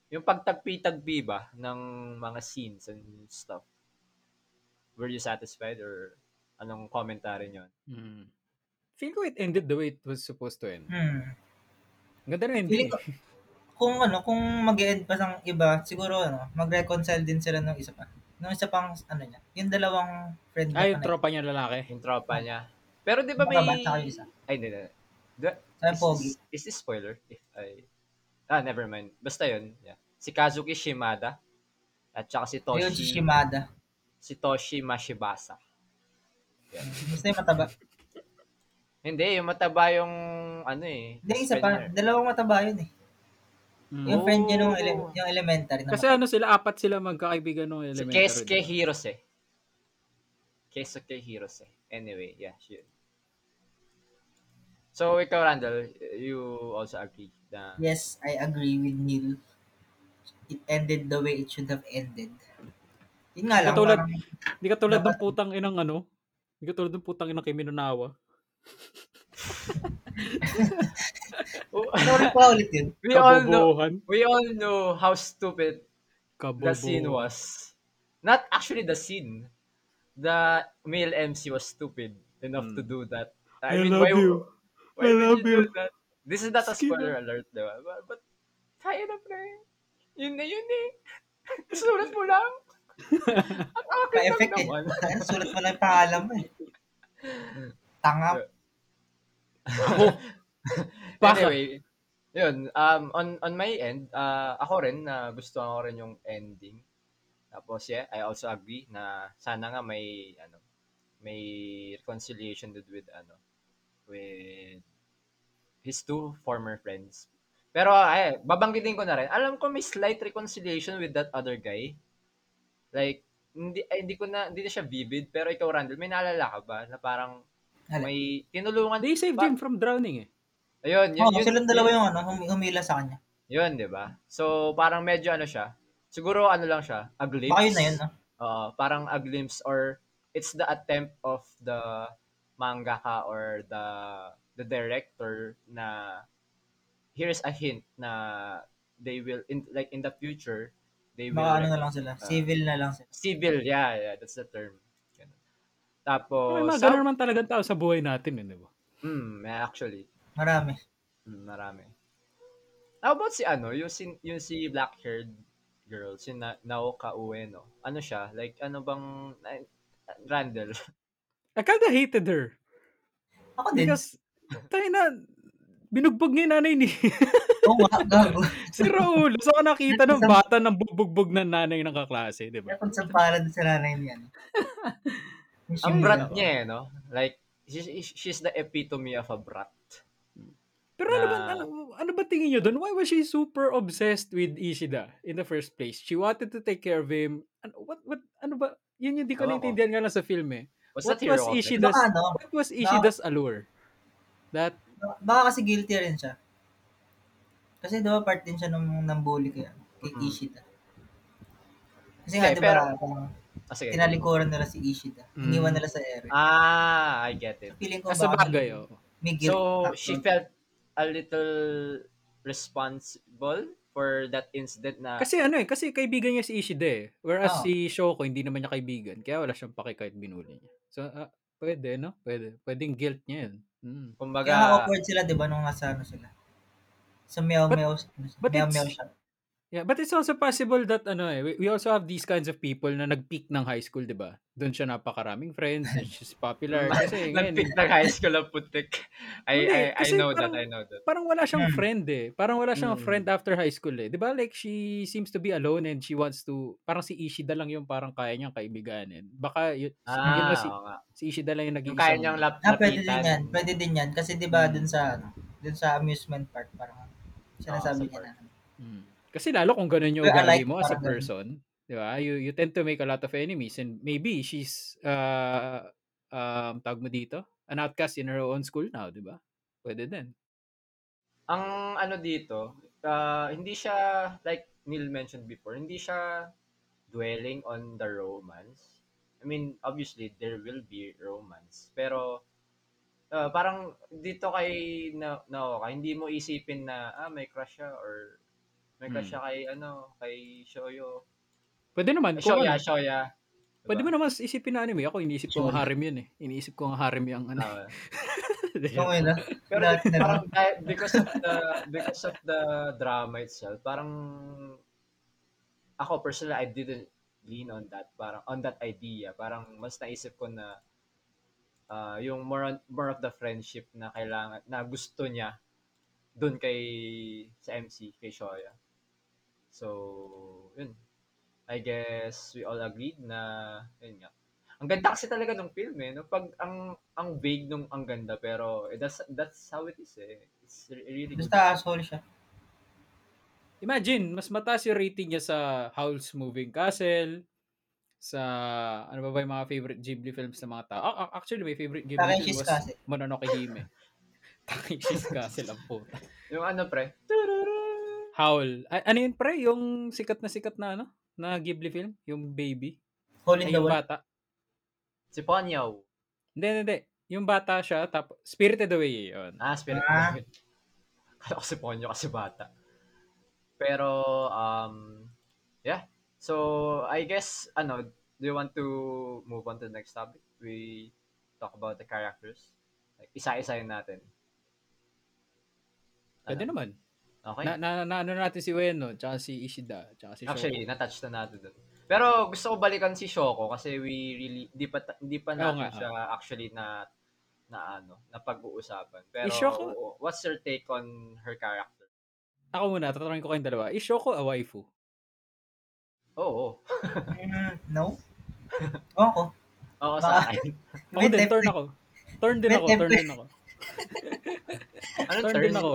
[SPEAKER 3] yung pagtagpi-tagpi ba ng mga scenes and stuff? Were you satisfied or anong commentary nyo?
[SPEAKER 2] Hmm. Feel ko it ended the way it was supposed to end.
[SPEAKER 4] Hmm.
[SPEAKER 2] Ganda ng
[SPEAKER 4] Feeling ko, (laughs) kung ano, kung mag end pa ng iba, siguro ano, mag-reconcile din sila ng isa pa. Nung isa pang, ano niya, yung dalawang friend
[SPEAKER 2] Ay,
[SPEAKER 4] niya
[SPEAKER 2] yung
[SPEAKER 4] pa na-
[SPEAKER 2] tropa niya lalaki.
[SPEAKER 3] Yung tropa niya. Pero di ba
[SPEAKER 4] Yung
[SPEAKER 3] may...
[SPEAKER 4] yung isa.
[SPEAKER 3] Ay, hindi, hindi. The- is,
[SPEAKER 4] Pogi.
[SPEAKER 3] is this spoiler? If I... Ah, never mind. Basta yun. Yeah. Si Kazuki Shimada. At saka si
[SPEAKER 4] Ayun, si
[SPEAKER 3] Toshi...
[SPEAKER 4] Shimada.
[SPEAKER 3] si Toshi Mashibasa.
[SPEAKER 4] Basta yung mataba.
[SPEAKER 3] Hindi, yung mataba yung ano eh.
[SPEAKER 4] Hindi, isa pa. Dalawang mataba yun eh.
[SPEAKER 2] Mm.
[SPEAKER 4] Yung friend niya nung ele- yung elementary. Na
[SPEAKER 2] Kasi ano sila, apat sila magkakaibigan nung
[SPEAKER 3] Si
[SPEAKER 2] elementary.
[SPEAKER 3] Keisuke Hirose. Keisuke Hirose. Anyway, yeah, shit. So, ikaw, Randall, you also agree na
[SPEAKER 4] Yes, I agree with Neil. It ended the way it should have ended. Yun nga lang.
[SPEAKER 2] Katulad-
[SPEAKER 4] parang-
[SPEAKER 2] Hindi ka tulad ng putang inang ano. Hindi ka tulad ng putang inang kay Minunawa.
[SPEAKER 4] Sorry pa ulit yun.
[SPEAKER 3] we all know we all know how stupid
[SPEAKER 2] Kabobohan.
[SPEAKER 3] the scene was. Not actually the scene. The male MC was stupid enough to
[SPEAKER 2] Hmm.
[SPEAKER 3] do that.
[SPEAKER 2] I love you.
[SPEAKER 3] Why
[SPEAKER 2] I love
[SPEAKER 3] you
[SPEAKER 2] you.
[SPEAKER 3] do that? This is not a spoiler alert, diba? But, but kaya na, pre. Yun na yun eh. (laughs) Sulat mo lang. (laughs) Ang akin lang
[SPEAKER 4] eh.
[SPEAKER 3] naman.
[SPEAKER 4] Ano, (laughs) sulat mo lang yung pangalan mo eh. Tanga.
[SPEAKER 2] Baka. (laughs)
[SPEAKER 3] anyway, yun, um, on, on my end, uh, ako rin, na gusto ko rin yung ending. Tapos yeah, I also agree na sana nga may ano may reconciliation with, with ano with his two former friends. Pero ay, babanggitin ko na rin. Alam ko may slight reconciliation with that other guy. Like hindi ay, hindi ko na hindi na siya vivid pero ikaw Randall, may naalala ka ba na parang? May tinulungan
[SPEAKER 2] They saved
[SPEAKER 3] pa-
[SPEAKER 2] him from drowning eh.
[SPEAKER 3] Ayun, yun,
[SPEAKER 4] Oo,
[SPEAKER 3] yun,
[SPEAKER 4] silang dalawa
[SPEAKER 3] yun,
[SPEAKER 4] yung ano, hum- humila sa kanya.
[SPEAKER 3] yun, 'di ba? So parang medyo ano siya. Siguro ano lang siya, a glimpse.
[SPEAKER 4] Baka yun na yun, no?
[SPEAKER 3] Oo, parang a glimpse or it's the attempt of the mangaka or the the director na here's a hint na they will in like in the future they will
[SPEAKER 4] Baka ano na lang sila.
[SPEAKER 3] Ah.
[SPEAKER 4] Civil na lang sila.
[SPEAKER 3] civil yeah yeah that's the term. Tapos
[SPEAKER 2] May mga
[SPEAKER 3] sa-
[SPEAKER 2] ganun naman talagang tao sa buhay natin, eh, di ba?
[SPEAKER 3] mm, actually
[SPEAKER 4] Marami.
[SPEAKER 3] mm, marami how about si ano yung si, yung si black haired girl si Na- Naoka Ueno ano siya like ano bang na- Randall (laughs)
[SPEAKER 2] I kinda hated her.
[SPEAKER 4] Ako din.
[SPEAKER 2] Because, tayo na, binugbog niya yung nanay ni (laughs)
[SPEAKER 4] Oo nga, gago.
[SPEAKER 2] si Raul. So, nakita ng bata ng bugbog ng nanay ng kaklase, di ba?
[SPEAKER 4] Kaya pag sampalan sa nanay niya. (laughs) no? Yung
[SPEAKER 3] ang brat niya eh no like she's, she's the epitome of a brat
[SPEAKER 2] Pero ano ba,
[SPEAKER 3] Na-
[SPEAKER 2] ano, ano ba tingin nyo doon? Why was she super obsessed with Ishida in the first place? She wanted to take care of him. Ano, what, what, ano ba? Yun yung di ko
[SPEAKER 3] ko.
[SPEAKER 2] naintindihan nga lang sa film eh.
[SPEAKER 3] was
[SPEAKER 2] What was? Ishida's,
[SPEAKER 4] Baka ano,
[SPEAKER 2] what was Ishida's allure? That,
[SPEAKER 4] baka kasi guilty rin siya. Kasi di ba part din siya nung nang bully kay, kay. Ishida. Kasi nga,
[SPEAKER 3] Okay,
[SPEAKER 4] di ba,
[SPEAKER 3] pero-
[SPEAKER 4] parang
[SPEAKER 3] Ah, sige.
[SPEAKER 4] tinalikuran nila si Ishida.
[SPEAKER 2] Mm.
[SPEAKER 4] Iniwan nila sa ere.
[SPEAKER 3] ah I get it
[SPEAKER 4] Feeling ko
[SPEAKER 2] sa
[SPEAKER 4] baka
[SPEAKER 2] bagay, oh.
[SPEAKER 4] may guilt.
[SPEAKER 3] so
[SPEAKER 4] factor.
[SPEAKER 3] she felt a little responsible for that incident na
[SPEAKER 2] Kasi ano eh, kasi kaibigan niya si Ishida eh. Whereas
[SPEAKER 4] Oo.
[SPEAKER 2] si Shoko, hindi naman niya kaibigan. Kaya wala siyang paki kahit binuli niya. So, ah, pwede, no? Pwede. Pwedeng guilt niya yun. Mm.
[SPEAKER 3] kumbaga
[SPEAKER 4] Kaya awkward sila, di ba, nung nasa ano sila. Sa meow
[SPEAKER 2] But-
[SPEAKER 4] meow,
[SPEAKER 2] Yeah, but it's also possible that ano eh, we, we also have these kinds of people na nag-peak ng high school, 'di ba? Doon siya napakaraming friends, and she's popular (laughs) kasi
[SPEAKER 3] nag-pick ng high school ang putik I, I, I know
[SPEAKER 2] parang-
[SPEAKER 3] that I know that
[SPEAKER 2] Parang wala siyang
[SPEAKER 4] Hmm.
[SPEAKER 2] friend eh. Parang wala siyang
[SPEAKER 3] Hmm.
[SPEAKER 2] friend after high school eh. 'Di ba? Like she seems to be alone and she wants to parang si Ishida lang yung parang kaya niyang kaibiganin. Baka yun, yun
[SPEAKER 3] ah
[SPEAKER 2] na si,
[SPEAKER 3] nga.
[SPEAKER 2] si Ishida lang yung naging
[SPEAKER 3] yung kaya
[SPEAKER 2] isang-
[SPEAKER 3] niyang lap
[SPEAKER 4] Ah, pwede din yan. Pwede din yan. Kasi di ba
[SPEAKER 2] Mm.
[SPEAKER 4] dun sa, ano, dun sa amusement park, parang sinasabi
[SPEAKER 3] sa
[SPEAKER 4] niya na.
[SPEAKER 2] Mm. Kasi lalo kung ganun yung ugali
[SPEAKER 4] like
[SPEAKER 2] mo as a person, 'di ba? You you tend to make a lot of enemies and maybe she's uh um tawag mo dito, an outcast in her own school now, 'di ba? Pwede din.
[SPEAKER 3] ang ano dito ah, hindi siya like Neil mentioned before hindi siya dwelling on the romance I mean obviously there will be romance pero ah, parang dito kay na, Naoka hindi mo isipin na ah may crush siya or may crush
[SPEAKER 2] Hmm.
[SPEAKER 3] siya kay ano kay Shoyo
[SPEAKER 2] Pwede naman
[SPEAKER 3] Shoya
[SPEAKER 2] ano,
[SPEAKER 3] Shoya
[SPEAKER 2] Pwede mo
[SPEAKER 3] diba?
[SPEAKER 2] naman isipin na anime. Ako iniisip ko ang harem yun eh. Iniisip ko ang harem yung ano.
[SPEAKER 3] Ah, (laughs)
[SPEAKER 4] So, ngayon na.
[SPEAKER 3] Pero parang because of the because of the drama itself, parang ako personally I didn't lean on that, parang on that idea. Parang mas naisip ko na ah, yung more on, more of the friendship na kailangan na gusto niya doon kay sa MC kay Shoya. So, yun. I guess we all agreed na yun nga. Ang ganda kasi talaga ng film eh. No? Pag ang ang vague nung ang ganda pero eh, that's that's how it is eh. It's re- really good.
[SPEAKER 4] Basta asshole siya.
[SPEAKER 2] Imagine, mas mataas yung rating niya sa Howl's Moving Castle, sa, ano ba ba yung mga favorite Ghibli films ng mga tao? Ah, actually, my favorite Ghibli film was
[SPEAKER 4] Castle.
[SPEAKER 2] Mononoke Hime. (laughs) Takeshi's Castle, ang puta.
[SPEAKER 3] Yung ano pre?
[SPEAKER 2] Howl. A- ano yun, pre? Yung sikat na sikat na, ano? Na Ghibli film? Yung baby?
[SPEAKER 4] Hole in
[SPEAKER 2] Ay,
[SPEAKER 4] the
[SPEAKER 2] yung
[SPEAKER 4] wall.
[SPEAKER 2] bata.
[SPEAKER 3] Si Ponyo.
[SPEAKER 2] Hindi, hindi, hindi. Yung bata siya, tap Spirited Away yun.
[SPEAKER 3] Ah, Spirit
[SPEAKER 4] Ah.
[SPEAKER 3] Away. (laughs) Kala ko si Ponyo kasi bata. Pero, um, yeah. So, I guess, ano, do you want to move on to the next topic? We talk about the characters. Like, isa-isayin natin.
[SPEAKER 2] Pwede
[SPEAKER 3] Ano?
[SPEAKER 2] naman.
[SPEAKER 3] Okay.
[SPEAKER 2] Na, na, na, ano natin si Ueno, tsaka si Ishida, tsaka si Shoko.
[SPEAKER 3] Actually, na-touch na natin dun. Pero gusto ko balikan si Shoko kasi we really di pa hindi pa natin
[SPEAKER 2] nga,
[SPEAKER 3] siya actually na na ano, na pag-uusapan. Pero
[SPEAKER 2] Shoko-
[SPEAKER 3] oo, what's your take on her character?
[SPEAKER 2] Ako muna, tatanungin ko kayong dalawa. Is Shoko a waifu?
[SPEAKER 3] Oo.
[SPEAKER 4] Mm, no? (laughs) Oo.
[SPEAKER 3] Oo sa akin. (laughs)
[SPEAKER 2] Ako
[SPEAKER 4] May
[SPEAKER 2] din, turn ako. Turn din ako, turn din ako.
[SPEAKER 3] Anong
[SPEAKER 2] Turn
[SPEAKER 3] turn?
[SPEAKER 2] din ako.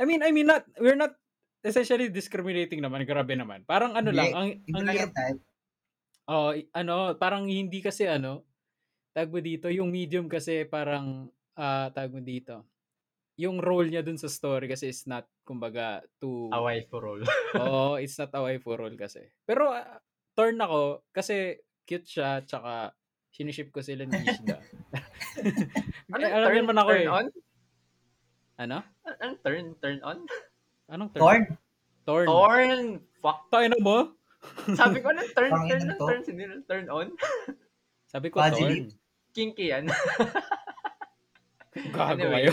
[SPEAKER 2] I mean, I mean, not, we're not essentially discriminating naman. Grabe naman. Parang ano lang, ang,
[SPEAKER 4] Hindi
[SPEAKER 2] ang
[SPEAKER 4] lang type.
[SPEAKER 2] Oh, ano, parang hindi kasi ano, tag mo dito, yung medium kasi parang ah tag mo dito. Yung role niya dun sa story kasi is not kumbaga to
[SPEAKER 3] Away for all. (laughs)
[SPEAKER 2] Oo, it's not a waifu role kasi. Pero ah, turn ako kasi cute siya tsaka siniship ko sila ni Ishida.
[SPEAKER 3] Ano, (laughs)
[SPEAKER 2] Eh, alam
[SPEAKER 3] turn,
[SPEAKER 2] naman ako
[SPEAKER 3] turn
[SPEAKER 2] eh.
[SPEAKER 3] on?
[SPEAKER 2] Ano?
[SPEAKER 3] Anong turn? Turn on?
[SPEAKER 2] Anong turn?
[SPEAKER 4] Torn?
[SPEAKER 2] Torn.
[SPEAKER 3] Torn! Fuck.
[SPEAKER 2] Tayo na mo?
[SPEAKER 3] Sabi ko na turn, turn, turn, turn, turn on.
[SPEAKER 2] Sabi ko
[SPEAKER 4] Fuzzy
[SPEAKER 2] torn.
[SPEAKER 3] Kinky yan.
[SPEAKER 2] Gago
[SPEAKER 3] Anyway.
[SPEAKER 2] kayo.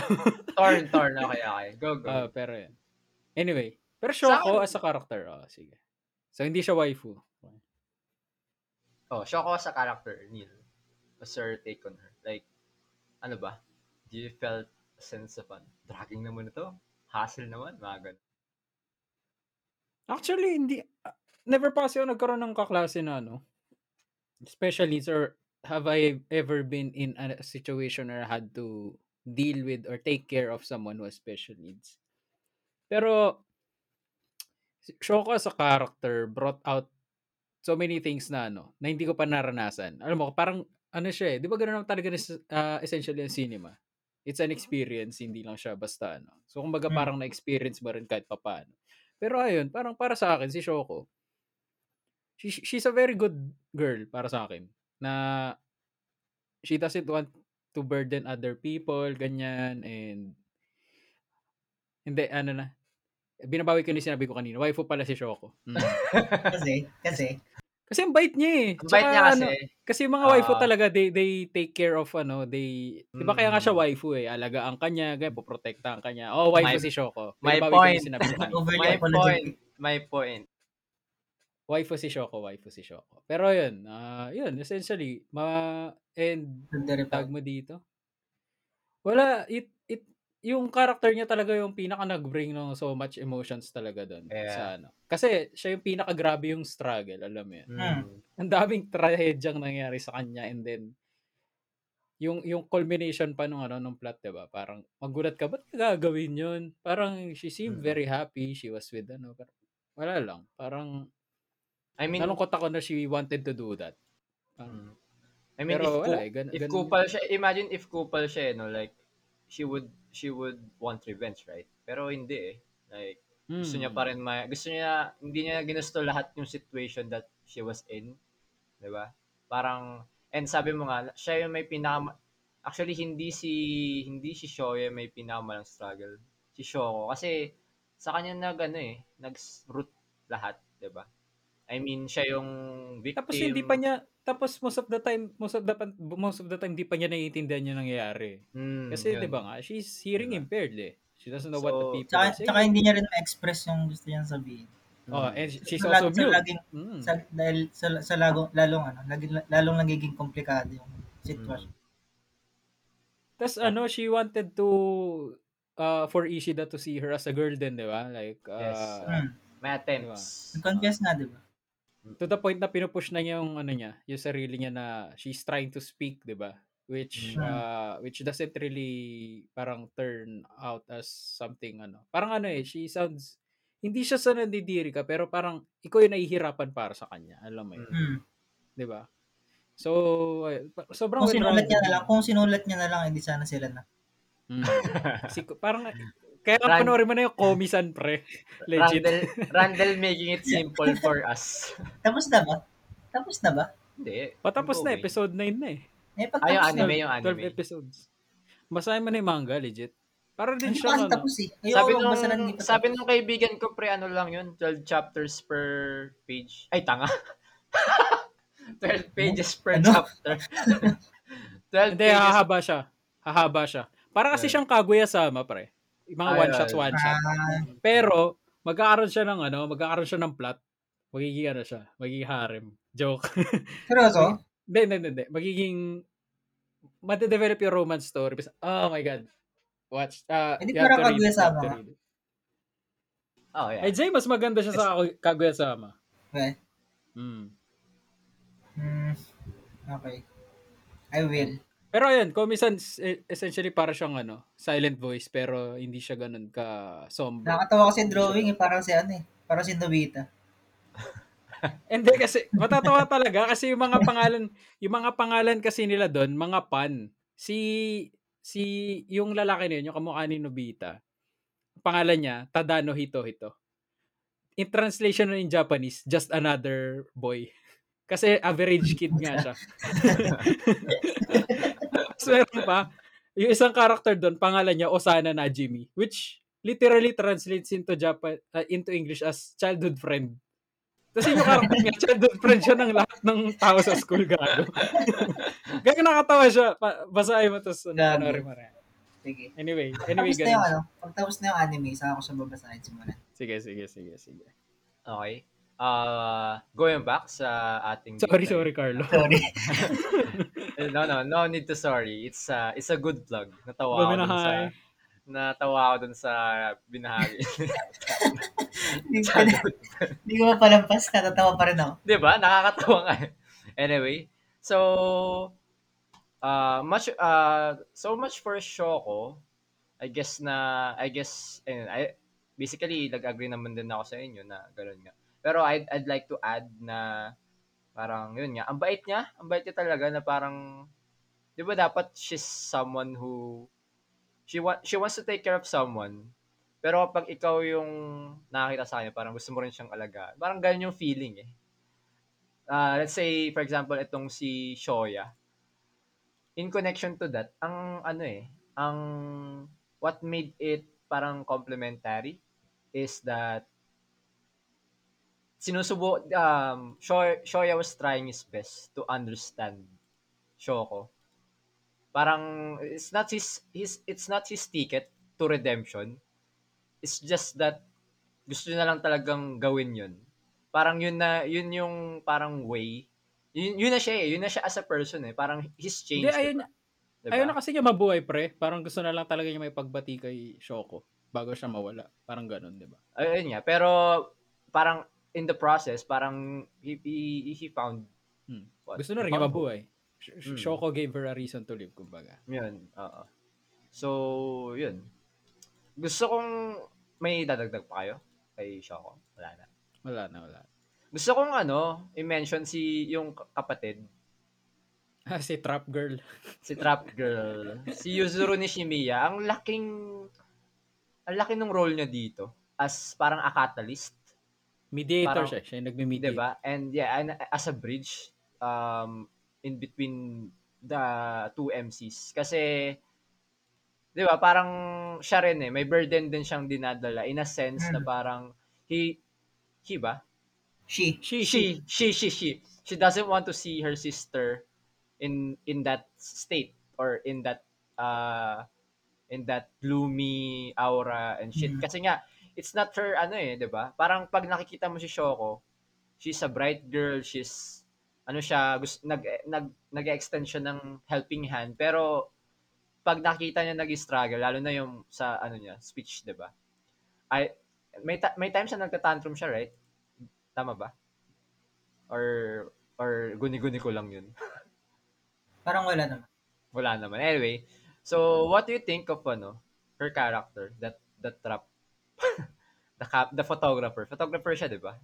[SPEAKER 3] torn, torn. Okay, okay. Go, go.
[SPEAKER 2] Ah, pero yun. Anyway. Pero Shoko as a character. Oh, sige. So, hindi siya waifu.
[SPEAKER 3] oh, shock ako sa character, Neil. What's your take on her? Like, ano ba? Do you felt a sense of, ano, dragging naman ito? Hassle naman? Mga ganun.
[SPEAKER 2] Actually, hindi. ah, Never pa ako nagkaroon ng kaklase na ano. Special needs or have I ever been in a situation or had to deal with or take care of someone who has special needs. Pero, Shoko as a character brought out so many things na ano, na hindi ko pa naranasan. Alam mo, parang ano siya eh, di ba ganoon naman talaga ah, essentially ang cinema? It's an experience, hindi lang siya basta ano. So, kumbaga
[SPEAKER 4] Hmm.
[SPEAKER 2] parang na-experience mo rin kahit papaano. Pero ayun, parang para sa akin, si Shoko, she, she's a very good girl para sa akin. Na she doesn't want to burden other people, ganyan, and hindi, ano na, binabawi ko ni sinabi ko kanina, waifu pala si Shoko. Mm. (laughs)
[SPEAKER 4] Kasi, kasi,
[SPEAKER 2] kasi ang bait niya eh.
[SPEAKER 3] Ang bait
[SPEAKER 2] Tsaka
[SPEAKER 3] niya kasi.
[SPEAKER 2] ano, kasi yung mga waifu
[SPEAKER 3] Ah.
[SPEAKER 2] talaga, they, they take care of, ano, they, di ba kaya nga siya
[SPEAKER 3] Mm.
[SPEAKER 2] waifu eh, alagaan kanya, ganyan, poprotektahan kanya. Oh, waifu
[SPEAKER 3] My-
[SPEAKER 2] si Shoko.
[SPEAKER 3] my
[SPEAKER 2] ko
[SPEAKER 3] point. (laughs) My point. My point.
[SPEAKER 2] Waifu si Shoko, waifu si Shoko. Pero yun, ah yun, essentially, ma, and tag mo dito. Wala, it, it, yung character niya talaga yung pinaka nag-bring ng so much emotions talaga doon.
[SPEAKER 3] Yeah.
[SPEAKER 2] Sa ano. Kasi siya yung pinaka grabe yung struggle, alam mo yun.
[SPEAKER 4] Hmm.
[SPEAKER 2] Ang daming trahedyang nangyari sa kanya and then yung yung culmination pa nung ano nung plot 'di ba? Parang magulat ka ba't gagawin 'yun? Parang she seemed
[SPEAKER 3] Mm.
[SPEAKER 2] very happy, she was with ano, pero wala lang. Parang
[SPEAKER 3] I mean,
[SPEAKER 2] nalungkot ako na she wanted to do that. Parang,
[SPEAKER 3] Mm. I mean,
[SPEAKER 2] Pero
[SPEAKER 3] if,
[SPEAKER 2] wala eh, gan-
[SPEAKER 3] if
[SPEAKER 2] ganun
[SPEAKER 3] kupal siya, imagine if kupal siya, eh, no, like, she would, she would want revenge, right? Pero hindi eh. Like, gusto niya
[SPEAKER 2] hmm.
[SPEAKER 3] pa rin, ma- gusto niya, hindi niya ginusto lahat yung situation that she was in. Di ba? Parang, and sabi mo nga, siya yung may pinaka, actually, hindi si, hindi si Shoya may pinakamalang struggle. Si Shoko. Kasi, sa kanya nag, ano eh, nag-root lahat, di ba? I mean, siya yung victim.
[SPEAKER 2] Tapos hindi pa niya tapos most of the time most of the pan- most of the time hindi pa niya naiintindihan yung nangyayari.
[SPEAKER 3] Mm,
[SPEAKER 2] Kasi. 'di ba nga, she's hearing
[SPEAKER 3] Diba?
[SPEAKER 2] impaired eh. She doesn't know what the
[SPEAKER 3] So,
[SPEAKER 2] people
[SPEAKER 4] Tsaka,
[SPEAKER 2] are saying.
[SPEAKER 4] tsaka hindi niya rin ma-express yung gusto niyang sabihin.
[SPEAKER 2] Oh,
[SPEAKER 3] Mm.
[SPEAKER 2] and she's
[SPEAKER 4] Sa
[SPEAKER 2] also
[SPEAKER 4] lag- sa
[SPEAKER 2] mute.
[SPEAKER 4] laging,
[SPEAKER 2] Mm.
[SPEAKER 4] sa, dahil sa, sa lagong, lalong, ano, laging, lalong nagiging komplikado yung sitwasyon.
[SPEAKER 2] Tapos ano, she wanted to uh, for Ishida to see her as a girl din, 'di ba? Like uh,
[SPEAKER 3] Yes.
[SPEAKER 4] Hmm.
[SPEAKER 3] May attempts.
[SPEAKER 4] Nag-confess nga, di ba?
[SPEAKER 2] To the point na pinupush na niya yung ano niya, yung sarili niya na she's trying to speak, 'di ba? Which
[SPEAKER 4] Mm.
[SPEAKER 2] uh, which doesn't really parang turn out as something ano. Parang ano eh, she sounds hindi siya sa nandidiri ka pero parang ikaw yung nahihirapan para sa kanya, alam mo yun,
[SPEAKER 3] Mm.
[SPEAKER 4] Hmm.
[SPEAKER 2] 'di ba? So, sobrang
[SPEAKER 4] Kung sinulat niya na lang, kung sinulat niya na lang, hindi sana sila na.
[SPEAKER 2] Mm. (laughs) Si, parang kaya
[SPEAKER 3] Ran-
[SPEAKER 2] Ran- panoorin mo na yung Komisan pre. (laughs) Legit.
[SPEAKER 3] Randall, Randall making it simple for us.
[SPEAKER 4] Tapos na ba? Tapos na ba?
[SPEAKER 3] Hindi.
[SPEAKER 2] Patapos na
[SPEAKER 3] Go away.
[SPEAKER 2] episode 9 na eh.
[SPEAKER 4] Eh, pag
[SPEAKER 3] Ah, yung
[SPEAKER 4] na.
[SPEAKER 3] anime, yung
[SPEAKER 2] 12
[SPEAKER 3] anime.
[SPEAKER 2] episodes. Basahin mo na yung manga, legit. Para din
[SPEAKER 4] Hindi
[SPEAKER 2] siya ano.
[SPEAKER 4] tapos eh. Ayoko
[SPEAKER 3] Sabi nung,
[SPEAKER 4] na
[SPEAKER 3] sabi nung kaibigan ko, pre, ano lang yun, 12 chapters per page. Ay, tanga. (laughs) 12 pages per
[SPEAKER 4] Ano?
[SPEAKER 3] chapter. (laughs) 12
[SPEAKER 2] Hindi,
[SPEAKER 3] pages.
[SPEAKER 2] hahaba siya. Hahaba siya. Para kasi
[SPEAKER 3] Yeah.
[SPEAKER 2] siyang Kaguya-sama, pre. Mga
[SPEAKER 3] Ay,
[SPEAKER 2] one shots,
[SPEAKER 3] ay.
[SPEAKER 2] one shot.
[SPEAKER 4] Ah,
[SPEAKER 2] Pero, magkakaroon siya ng ano, magkakaroon siya ng plot. Magiging ano siya, magiging harem. Joke. (laughs)
[SPEAKER 4] seryoso?
[SPEAKER 2] Hindi, hindi, hindi, hindi. Magiging, made-develop yung romance story. Oh my God. Watch. Uh,
[SPEAKER 4] Hindi parang Kaguya-sama.
[SPEAKER 3] Oh, yeah.
[SPEAKER 2] I'd say mas maganda siya sa Kaguya-sama.
[SPEAKER 4] Okay.
[SPEAKER 2] Mm.
[SPEAKER 4] Hmm. Okay. I will.
[SPEAKER 2] Pero ayun, kung minsan, eh, essentially para siyang ano, silent voice, pero hindi siya ganun ka somber.
[SPEAKER 4] Nakakatawa kasi yung drawing eh. Parang si ano eh. Parang si Nobita. (laughs)
[SPEAKER 2] Hindi kasi, matatawa talaga kasi yung mga pangalan, yung mga pangalan kasi nila doon, mga pan. Si, si, yung lalaki na yun, yung kamukha ni Nobita, pangalan niya, Tadano Hitohito. In translation in Japanese, just another boy. Kasi average kid nga siya. (laughs) meron pa, yung isang character doon, pangalan niya Osana Najimi, which literally translates into Japan uh, into English as childhood friend. Kasi yung character niya, childhood friend siya ng lahat ng tao sa school gago. (laughs) Gaya nakatawa siya. Pa, basahin mo tapos ano, panoorin mo rin.
[SPEAKER 4] Sige.
[SPEAKER 2] Anyway, anyway,
[SPEAKER 4] Tapos na yung
[SPEAKER 2] ganun.
[SPEAKER 4] ano. Pag tapos na yung anime, saka ako siya babasahin simulan.
[SPEAKER 2] Sige, sige, sige, sige.
[SPEAKER 3] Okay. Uh, going back sa ating
[SPEAKER 2] Sorry, sorry, Carlo.
[SPEAKER 4] Sorry. (laughs)
[SPEAKER 3] Eh, no, no, no need to sorry. It's uh, it's a good plug. Natawa ako dun sa natawa ako dun sa binahagi. (laughs) (laughs)
[SPEAKER 4] Hindi ko ko mapalampas. Natatawa pa rin ako.
[SPEAKER 3] 'Di ba? Nakakatawa nga. anyway, so uh much uh so much for Shoko. I guess na I guess and I basically nag-agree naman din ako sa inyo na gano'n nga. Pero I'd, I'd like to add na parang yun nga, ang bait niya, ang bait niya talaga na parang 'di ba dapat she's someone who she want she wants to take care of someone. Pero kapag ikaw yung nakakita sa kanya, parang gusto mo rin siyang alagaan. Parang ganun yung feeling eh. Uh, let's say, for example, itong si Shoya. In connection to that, ang ano eh, ang what made it parang complementary is that sinusubo um Shoya, Shoya was trying his best to understand Shoko. Parang it's not his his it's not his ticket to redemption. It's just that gusto niya na lang talagang gawin 'yun. Parang yun na yun yung parang way. Yun, yun na siya eh. Yun na siya as a person eh. Parang he's changed.
[SPEAKER 2] Hindi, ayun,
[SPEAKER 3] diba? Diba?
[SPEAKER 2] ayun na kasi niya mabuhay, pre. Parang gusto na lang talaga niya may pagbati kay Shoko bago siya mawala. Parang ganun, di ba?
[SPEAKER 3] Ayun nga. Pero parang in the process, parang he, he, he found
[SPEAKER 2] Hmm.
[SPEAKER 3] what?
[SPEAKER 2] Gusto na rin niya mabuhay. Sh-
[SPEAKER 3] Mm.
[SPEAKER 2] Shoko gave her a reason to live, kumbaga.
[SPEAKER 3] Yun, oo. So, yun. Gusto kong may dadagdag pa kayo kay Shoko. Wala na.
[SPEAKER 2] Wala na, wala.
[SPEAKER 3] Gusto kong ano, i-mention si yung kapatid,
[SPEAKER 2] Ah, (laughs) si Trap Girl.
[SPEAKER 3] si Trap Girl, si Yuzuru Nishimiya. Ang laking ang laki ng role niya dito as parang a catalyst,
[SPEAKER 2] Mediator
[SPEAKER 3] Parang-
[SPEAKER 2] siya. Siya yung nagme-mediate.
[SPEAKER 3] 'di ba? And yeah, and as a bridge um in between the two MCs kasi 'di ba, parang siya rin eh, may burden din siyang dinadala in a sense na
[SPEAKER 4] Mm.
[SPEAKER 3] parang he he ba?
[SPEAKER 4] She.
[SPEAKER 2] She, she.
[SPEAKER 3] she she she she she doesn't want to see her sister in in that state or in that uh in that gloomy aura and shit
[SPEAKER 4] Mm.
[SPEAKER 3] kasi nga it's not her ano eh 'di ba? Parang pag nakikita mo si Shoko she's a bright girl she's ano siya gusto, nag nag nag-extend siya ng helping hand. Pero pag nakita niya nag-struggle lalo na yung sa ano niya speech 'di ba? Ay may ta- may times na nagta-tantrum siya right? Tama ba? Or or guni-guni ko lang yun. (laughs)
[SPEAKER 4] Parang wala naman.
[SPEAKER 3] wala naman. Anyway so what do you think of ano her character that that trap (laughs) the cap the photographer. Photographer siya 'di ba?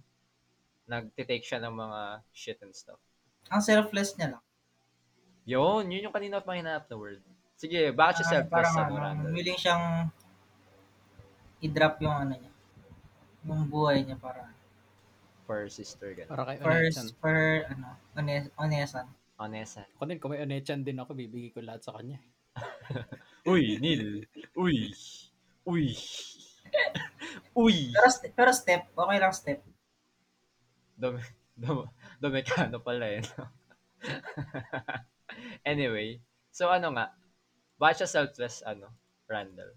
[SPEAKER 3] Nagte-take siya ng mga shit and stuff.
[SPEAKER 4] Ang selfless niya lang.
[SPEAKER 3] yun yun yung kanina pa hinahanap na word. Sige bakit siya
[SPEAKER 4] Ah,
[SPEAKER 3] selfless
[SPEAKER 4] parang
[SPEAKER 3] sa
[SPEAKER 4] ano,
[SPEAKER 3] Miranda.
[SPEAKER 4] willing siyang i-drop yung ano niya. Yung buhay niya para
[SPEAKER 3] for her sister ganun.
[SPEAKER 2] Para kay
[SPEAKER 4] first for ano, ones, onesan.
[SPEAKER 3] honest
[SPEAKER 2] Ako din, kung may Onechan din ako, bibigay ko lahat sa kanya. (laughs)
[SPEAKER 3] uy Neil. Uy. Uy (laughs) uy
[SPEAKER 4] Pero pero step, okay lang step.
[SPEAKER 3] Dom, dom, domekano pala eh. no? (laughs) anyway, so ano nga, bakit siya selfless, ano, Randall?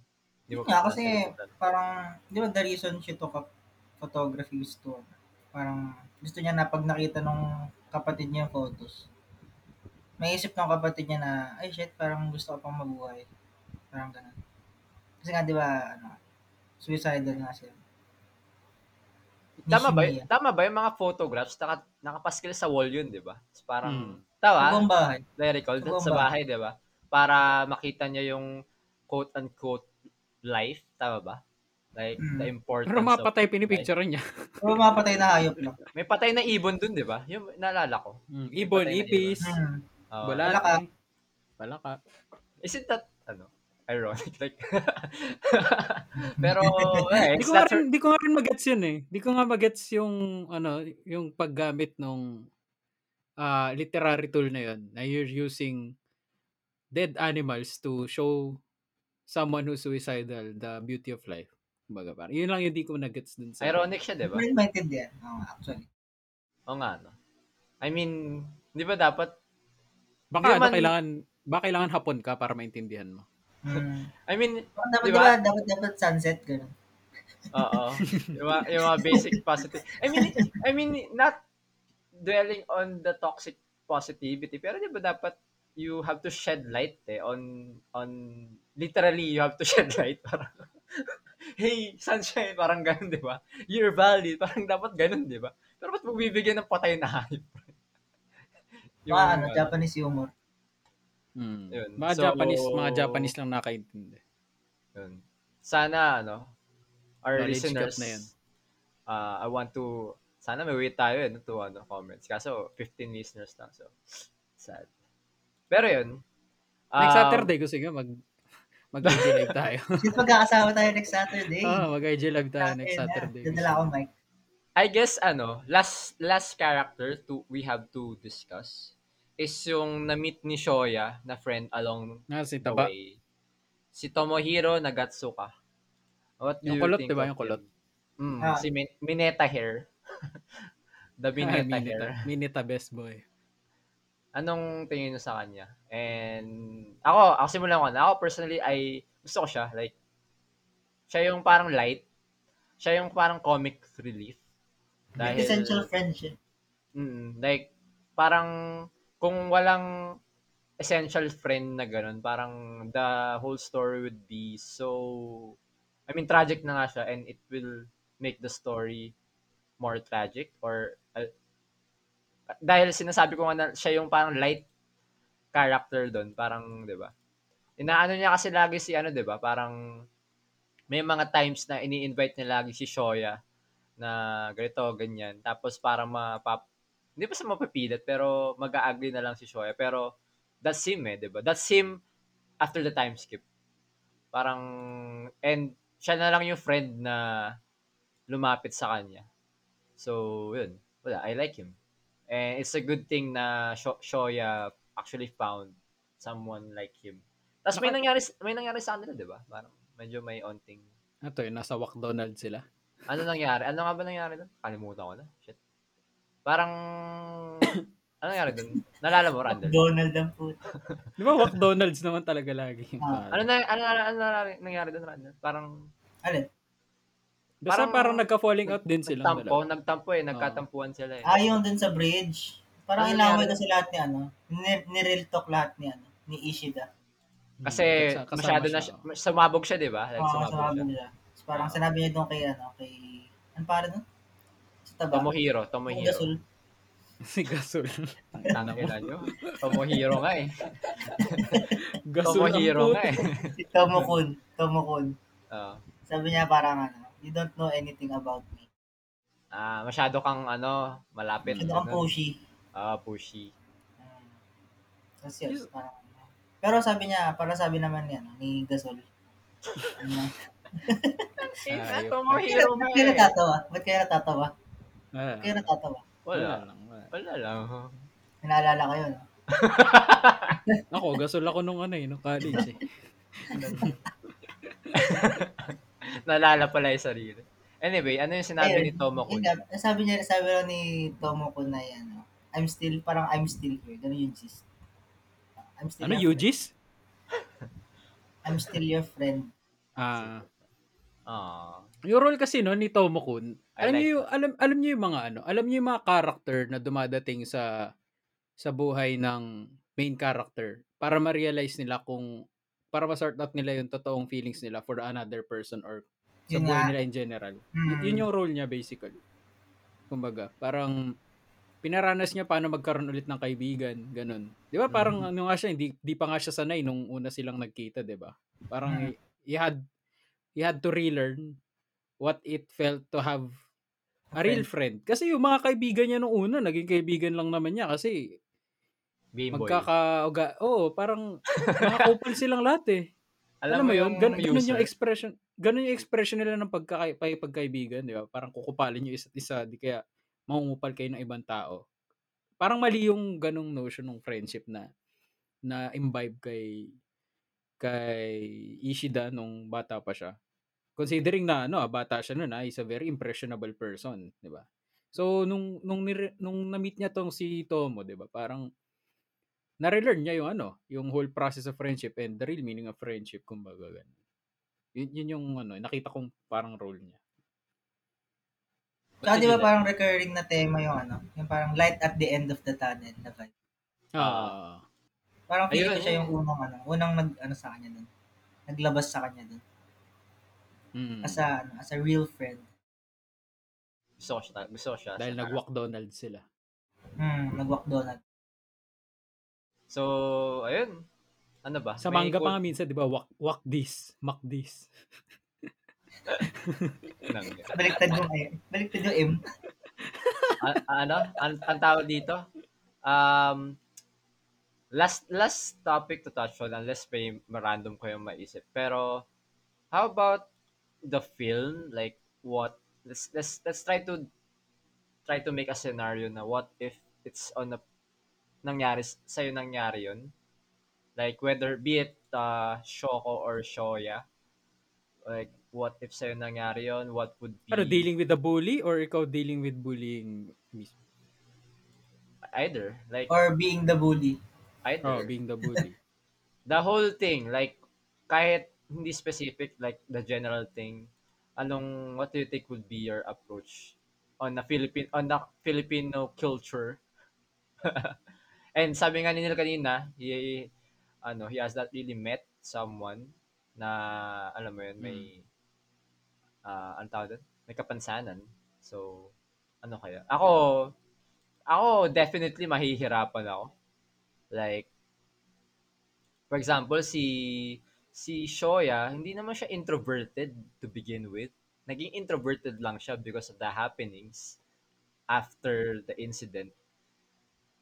[SPEAKER 3] Di
[SPEAKER 4] nga
[SPEAKER 3] pa
[SPEAKER 4] kasi parang di ba the reason she took up photography is to parang gusto niya na pag nakita nung kapatid niya yung photos may isip ng kapatid niya na ay shit parang gusto ko pang mabuhay parang ganun kasi nga di ba ano suicidal nga siya
[SPEAKER 3] Tama ba,
[SPEAKER 4] Nishimiya.
[SPEAKER 3] tama ba yung mga photographs naka, nakapaskil sa wall yun, di ba? Parang,
[SPEAKER 2] Mm.
[SPEAKER 3] tama?
[SPEAKER 4] Sa bahay.
[SPEAKER 3] I recall,
[SPEAKER 4] Sa
[SPEAKER 3] sa bahay, di ba? Para makita niya yung quote-unquote life, tama ba? Like,
[SPEAKER 4] Mm.
[SPEAKER 3] the importance
[SPEAKER 2] Pero
[SPEAKER 3] of...
[SPEAKER 2] mapatay pinipicture niya. (laughs)
[SPEAKER 4] Pero mapatay na hayop lang.
[SPEAKER 3] May patay na ibon dun, di ba? Yung naalala ko.
[SPEAKER 2] Mm. Ibon,
[SPEAKER 3] na
[SPEAKER 2] ipis,
[SPEAKER 4] Hmm.
[SPEAKER 3] Oo.
[SPEAKER 2] wala
[SPEAKER 4] Wala ka.
[SPEAKER 2] Wala ka.
[SPEAKER 3] Isn't that, ano, ironic? Like, (laughs) pero, eh,
[SPEAKER 2] Di ko rin, di ko nga rin magets yun eh. Di ko nga magets yung, ano, yung paggamit nung ah, literary tool na yun, na you're using dead animals to show someone who's suicidal the beauty of life. Kumbaga parang, yun lang yung di ko nagets dun sa...
[SPEAKER 3] ironic siya, di ba?
[SPEAKER 4] Hindi maintindihan. Oo, actually.
[SPEAKER 3] Oo nga, no? I mean, di ba dapat,
[SPEAKER 2] Baka, ano,
[SPEAKER 3] Human-
[SPEAKER 2] kailangan, baka kailangan hapon ka para maintindihan mo.
[SPEAKER 3] I mean,
[SPEAKER 4] Dapat,
[SPEAKER 3] Di
[SPEAKER 4] di
[SPEAKER 3] ba?
[SPEAKER 4] ba? Dapat, dapat sunset, gano'n.
[SPEAKER 3] Oo. (laughs) yung, mga, yung mga basic positive. I mean, I mean, not dwelling on the toxic positivity, pero di ba dapat you have to shed light eh on on literally you have to (laughs) shed light parang hey sunshine parang ganun di ba you're valid parang dapat ganun di ba pero ba't mo bibigyan ng patay na hayop (laughs)
[SPEAKER 4] Mga ano, Japanese humor.
[SPEAKER 2] Mm.
[SPEAKER 3] Yun.
[SPEAKER 2] Mga
[SPEAKER 3] So-
[SPEAKER 2] Japanese, mga Japanese lang nakaintindi.
[SPEAKER 3] Yun. Sana, ano, our
[SPEAKER 2] Knowledge
[SPEAKER 3] listeners,
[SPEAKER 2] na yan.
[SPEAKER 3] uh, I want to, sana may wait tayo eh, no, to ano, comments. Kaso, 15 listeners lang, so, sad. Pero yun,
[SPEAKER 2] Next
[SPEAKER 3] um,
[SPEAKER 2] Saturday, gusto nga mag mag-IG live tayo. (laughs)
[SPEAKER 4] Magkakasama tayo next Saturday.
[SPEAKER 2] Oo, mag-IG live tayo next. Saturday.
[SPEAKER 4] Dadala akong mic.
[SPEAKER 3] I guess, ano, last, last character to, we have to discuss is yung na-meet ni Shoya na friend along
[SPEAKER 2] Ah, si
[SPEAKER 3] the
[SPEAKER 2] Taba.
[SPEAKER 3] way. Si Tomohiro Nagatsuka. What do
[SPEAKER 2] Yung
[SPEAKER 3] you
[SPEAKER 2] kulot,
[SPEAKER 3] think
[SPEAKER 2] diba? Yung kulot.
[SPEAKER 3] Mm,
[SPEAKER 4] Ah.
[SPEAKER 3] si Min- Mineta Hair. (laughs) The Mineta Hair.
[SPEAKER 2] Minita, Minita best boy.
[SPEAKER 3] Anong tingin mo sa kanya? And ako, ako simulan ko na. Ako personally, ay gusto ko siya. Like, siya yung parang light. Siya yung parang comic relief. Dahil,
[SPEAKER 4] Essential friendship.
[SPEAKER 3] Mm, like, parang kung walang essential friend na ganun, parang the whole story would be so, I mean, tragic na nga siya and it will make the story more tragic or uh, dahil sinasabi ko nga na siya yung parang light character doon, parang, 'di ba? Inaano niya kasi lagi si ano, 'di ba? Parang may mga times na ini-invite niya lagi si Shoya na ganito, ganyan. Tapos para mapap hindi pa sa mapipilit, pero mag-a-agree na lang si Shoya. Pero that's him eh, 'di ba? That's him after the time skip. Parang and siya na lang yung friend na lumapit sa kanya. So, yun. Wala, I like him. And it's a good thing na Sho- Shoya actually found someone like him. Tapos may nangyari may nangyari sa kanila, 'di ba? Parang medyo may onting
[SPEAKER 2] Ito yun, nasa McDonald sila.
[SPEAKER 3] ano nangyari? Ano nga ba nangyari doon? Kalimutan ko na. Shit. Parang (coughs) ano nangyari doon? Nalala mo, Randall?
[SPEAKER 4] Donald ang puto. (laughs)
[SPEAKER 2] Di ba McDonald's naman talaga lagi
[SPEAKER 4] Ah.
[SPEAKER 3] Ano na ano, ano, ano nangyari- nangyari doon, Randall? Parang
[SPEAKER 4] Alin?
[SPEAKER 2] Basta
[SPEAKER 3] parang-
[SPEAKER 2] parang, nagka-falling out din silang
[SPEAKER 3] nagtampo,
[SPEAKER 2] dalawa.
[SPEAKER 3] nagtampo eh, nagkatampuan sila eh.
[SPEAKER 4] Ah, yung dun sa bridge. Parang
[SPEAKER 3] Ano
[SPEAKER 4] inaway kasi lahat ni ano. Ni, ni-real talk lahat ni ano. Ni Ishida.
[SPEAKER 3] Kasi
[SPEAKER 2] Hmm,
[SPEAKER 3] masyado na
[SPEAKER 2] siya,
[SPEAKER 3] siya, sumabog siya, 'di ba? Like
[SPEAKER 4] Oo,
[SPEAKER 3] sumabog
[SPEAKER 4] sabi
[SPEAKER 3] siya.
[SPEAKER 4] nila. Tapos parang sinabi niya doon kay ano, kay... Ano para doon? Sa taba.
[SPEAKER 3] Tomohiro, Tomohiro.
[SPEAKER 4] gasol.
[SPEAKER 2] Si Gasol.
[SPEAKER 3] Tangina nyo. Tomohiro nga eh. (laughs)
[SPEAKER 2] Gasol
[SPEAKER 3] Tomohiro nga eh.
[SPEAKER 4] Si Tomokun. Tomokun.
[SPEAKER 3] Oo.
[SPEAKER 4] Sabi niya parang ano, you don't know anything about me.
[SPEAKER 3] Ah, masyado kang ano, malapit.
[SPEAKER 4] Masyado kang
[SPEAKER 3] ganun.
[SPEAKER 4] pushy.
[SPEAKER 3] Ah, pushy.
[SPEAKER 4] Hmm. Tapos yun, parang... Pero sabi niya, para sabi naman ni, ano, ni Gasol. Ano, (laughs)
[SPEAKER 2] Ayop.
[SPEAKER 3] Tomohiro nga
[SPEAKER 4] Ba't kayo
[SPEAKER 3] eh.
[SPEAKER 4] natatawa? Ba't kayo natatawa?
[SPEAKER 2] Ah,
[SPEAKER 4] Ba't kayo natatawa?
[SPEAKER 3] Wala.
[SPEAKER 2] lang. Wala.
[SPEAKER 3] Wala lang.
[SPEAKER 4] Naalala kayo, no? (laughs)
[SPEAKER 2] Ako, gasol ako nung ano eh, nung college eh. (laughs)
[SPEAKER 3] Nalala pala yung sarili. Anyway, ano yung sinabi
[SPEAKER 4] Ayun,
[SPEAKER 3] ni Tomo
[SPEAKER 4] yun nga, sabi niya, sabi raw ni Tomokun na yan, no? I'm still, parang I'm still here. Ganun yung gist. I'm still
[SPEAKER 2] Ano,
[SPEAKER 4] your
[SPEAKER 2] UGs?
[SPEAKER 4] I'm still your friend.
[SPEAKER 2] Ah,
[SPEAKER 3] Ah.
[SPEAKER 2] Yung role kasi no ni Tomo Kun, alam
[SPEAKER 3] like
[SPEAKER 2] niyo yung, alam alam niyo yung mga ano, alam niyo yung mga character na dumadating sa sa buhay ng main character para ma-realize nila kung para ma-sort out nila yung totoong feelings nila for another person or sa
[SPEAKER 4] Yun
[SPEAKER 2] buhay
[SPEAKER 4] nga.
[SPEAKER 2] nila in general. Y-
[SPEAKER 4] Hmm.
[SPEAKER 2] yun yung role niya basically. Kumbaga, parang pinaranas niya paano magkaroon ulit ng kaibigan, ganun. 'Di ba? Parang
[SPEAKER 3] Mhm.
[SPEAKER 2] ano nga siya, hindi di pa nga siya sanay nung una silang nagkita, 'di ba? Parang
[SPEAKER 4] Mhm.
[SPEAKER 2] he, he had he had to relearn what it felt to have a real friend. Kasi yung mga kaibigan niya nung una, naging kaibigan lang naman niya kasi
[SPEAKER 3] Game Boy.
[SPEAKER 2] magkakauga. Oo, parang mga (laughs) couple silang lahat eh.
[SPEAKER 3] Alam,
[SPEAKER 2] mo yun, gan- ganun yung expression, ganun yung expression nila ng pagka, pag- pagkaibigan, di ba? Parang kukupalin yung isa't isa, di kaya mangungupal kayo ng ibang tao. Parang mali yung ganung notion ng friendship na na imbibe kay kay Ishida nung bata pa siya. Considering na ano, ah, bata siya noon, ah, he's a very impressionable person, 'di ba? So nung nung nung na-meet niya tong si Tomo, 'di ba? Parang na-relearn niya yung ano, yung whole process of friendship and the real meaning of friendship kumbaga ganun. Yun, yun yung ano, nakita kong parang role niya.
[SPEAKER 4] Tsaka di ba parang recurring na tema yung ano, yung parang light at the end of the tunnel na vibe.
[SPEAKER 2] Ah,
[SPEAKER 4] Parang feeling ko siya yung unang ano, unang nag ano sa kanya dun. Naglabas sa kanya dun.
[SPEAKER 2] Mm.
[SPEAKER 4] As a, ano, as a real friend.
[SPEAKER 3] Gusto ko siya. Gusto ko siya.
[SPEAKER 2] dahil
[SPEAKER 3] sa
[SPEAKER 2] nag-walk Donald sila.
[SPEAKER 4] Hmm, nag-walk Donald.
[SPEAKER 3] So, ayun. Ano ba?
[SPEAKER 2] Sa manga pa nga minsan, 'di ba? Walk, walk this, mock this. (laughs) (laughs)
[SPEAKER 4] Baliktad yung M. Baliktad yung M. (laughs)
[SPEAKER 3] A- ano? Ang, ang tawag dito? Um, last last topic to touch on unless may random ko yung maisip. Pero how about the film? Like what let's let's let's try to try to make a scenario na what if it's on a nangyari sa'yo nangyari yun? Like whether be it uh, Shoko or Shoya. Like what if sa'yo nangyari yun? What would be
[SPEAKER 2] Ano, dealing with the bully or ikaw dealing with bullying mismo?
[SPEAKER 3] either like
[SPEAKER 4] Or being the bully.
[SPEAKER 3] either
[SPEAKER 2] Oh, being the bully. (laughs)
[SPEAKER 3] the whole thing like kahit hindi specific like the general thing. Anong what do you think would be your approach on the Philippine on the Filipino culture? (laughs) And sabi nga ni Neil kanina he ano he has not really met someone na alam mo yun may ah ang tawag doon? may kapansanan. So ano kaya? Ako ako definitely mahihirapan ako. Like for example, si si Shoya, hindi naman siya introverted to begin with. Naging introverted lang siya because of the happenings after the incident.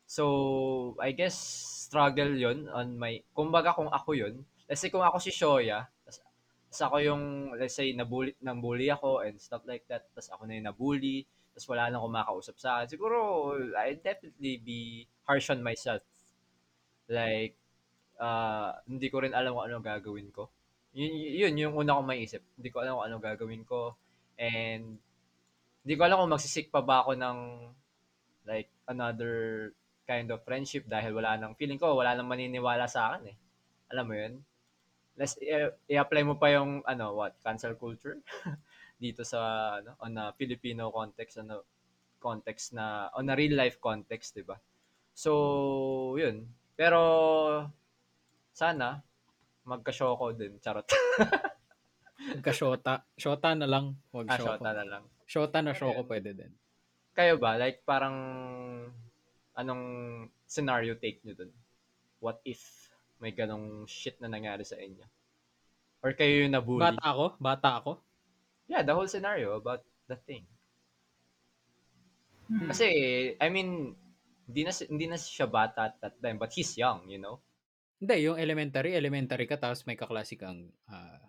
[SPEAKER 3] So, I guess struggle 'yon on my kumbaga kung ako 'yon. Let's say kung ako si Shoya, tas ako yung let's say nabully nang bully ako and stuff like that. Tas ako na yung nabully, tas wala nang kumakausap sa akin. Siguro I definitely be harsh on myself. Like ah, hindi ko rin alam kung ano gagawin ko. Yun, yun yung una kong maisip. Hindi ko alam kung ano gagawin ko. And hindi ko alam kung magsisik pa ba ako ng like another kind of friendship dahil wala nang feeling ko, wala nang maniniwala sa akin eh. Alam mo yun? Let's i-apply mo pa yung ano, what, cancel culture (laughs) dito sa ano, on a Filipino context, ano, context na on a real life context, 'di ba? So, yun. Pero sana magka-shoko din, charot. (laughs)
[SPEAKER 2] Magka-shota. Shota na lang. Huwag
[SPEAKER 3] ah,
[SPEAKER 2] shoko.
[SPEAKER 3] shota na lang.
[SPEAKER 2] Shota na shoko pwede din.
[SPEAKER 3] Kayo ba? Like, parang, anong scenario take nyo dun? What if may ganong shit na nangyari sa inyo? Or kayo yung nabully?
[SPEAKER 2] Bata ako? Bata ako?
[SPEAKER 3] Yeah, the whole scenario about the thing.
[SPEAKER 4] Hmm.
[SPEAKER 3] Kasi, I mean, hindi na, hindi na siya bata at that time, but he's young, you know?
[SPEAKER 2] Hindi, yung elementary, elementary ka tapos may kaklase kang ah,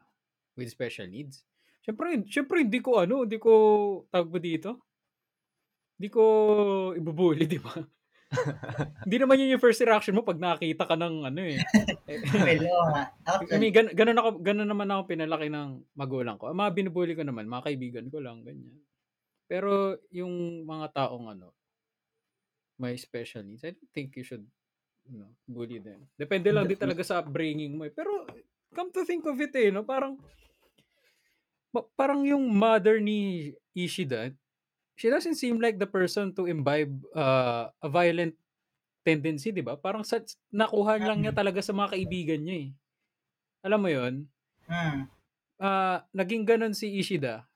[SPEAKER 2] with special needs. Siyempre, siyempre hindi ko ano, hindi ko tawag ba dito? Hindi ko ibubuli, di ba? (laughs) Hindi naman yun yung first reaction mo pag nakakita ka ng ano eh. (laughs) I mean, gan- ganun, ako, ganun naman ako pinalaki ng magulang ko. Ang mga binubuli ko naman, mga kaibigan ko lang, ganyan. Pero yung mga taong ano, may special needs, I don't think you should know, bully them. Depende lang din talaga sa upbringing mo. eh. Pero come to think of it eh, no? parang parang yung mother ni Ishida, she doesn't seem like the person to imbibe uh, a violent tendency, di ba? Parang sa, nakuha lang niya talaga sa mga kaibigan niya eh. Alam mo yon
[SPEAKER 4] Hmm.
[SPEAKER 2] ah naging ganon si Ishida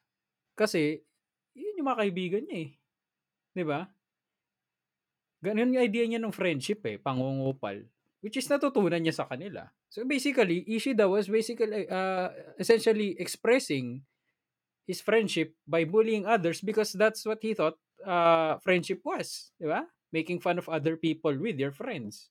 [SPEAKER 2] kasi yun yung mga kaibigan niya eh. 'Di ba? Ganun yung idea niya ng friendship eh, pangungupal. Which is natutunan niya sa kanila. So basically, Ishida was basically, uh, essentially expressing his friendship by bullying others because that's what he thought uh, friendship was. Di ba? Making fun of other people with your friends.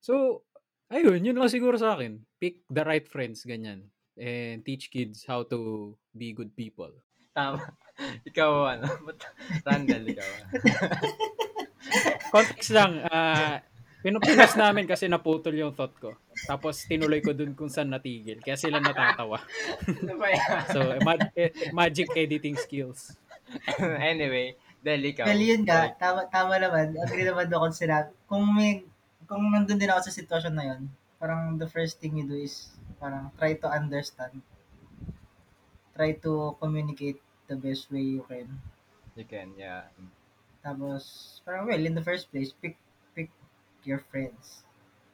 [SPEAKER 2] So, ayun, yun lang siguro sa akin. Pick the right friends, ganyan. And teach kids how to be good people.
[SPEAKER 3] Tama. (laughs) ikaw ano? (laughs) Randall, ikaw? (laughs)
[SPEAKER 2] Context lang, ah, pinupinas namin kasi naputol yung thought ko. Tapos tinuloy ko dun kung saan natigil. Kaya sila natatawa.
[SPEAKER 3] Ano?
[SPEAKER 2] So, ma- eh, magic editing skills.
[SPEAKER 3] anyway, Del, ikaw.
[SPEAKER 4] Well, yun
[SPEAKER 3] Like,
[SPEAKER 4] tama, tama naman. Agree naman ako sa sinabi. Kung may, kung nandun din ako sa sitwasyon na yun, parang the first thing you do is, parang try to understand. Try to communicate the best way you can.
[SPEAKER 3] you can, yeah.
[SPEAKER 4] Tapos, parang well, in the first place, pick, pick your friends.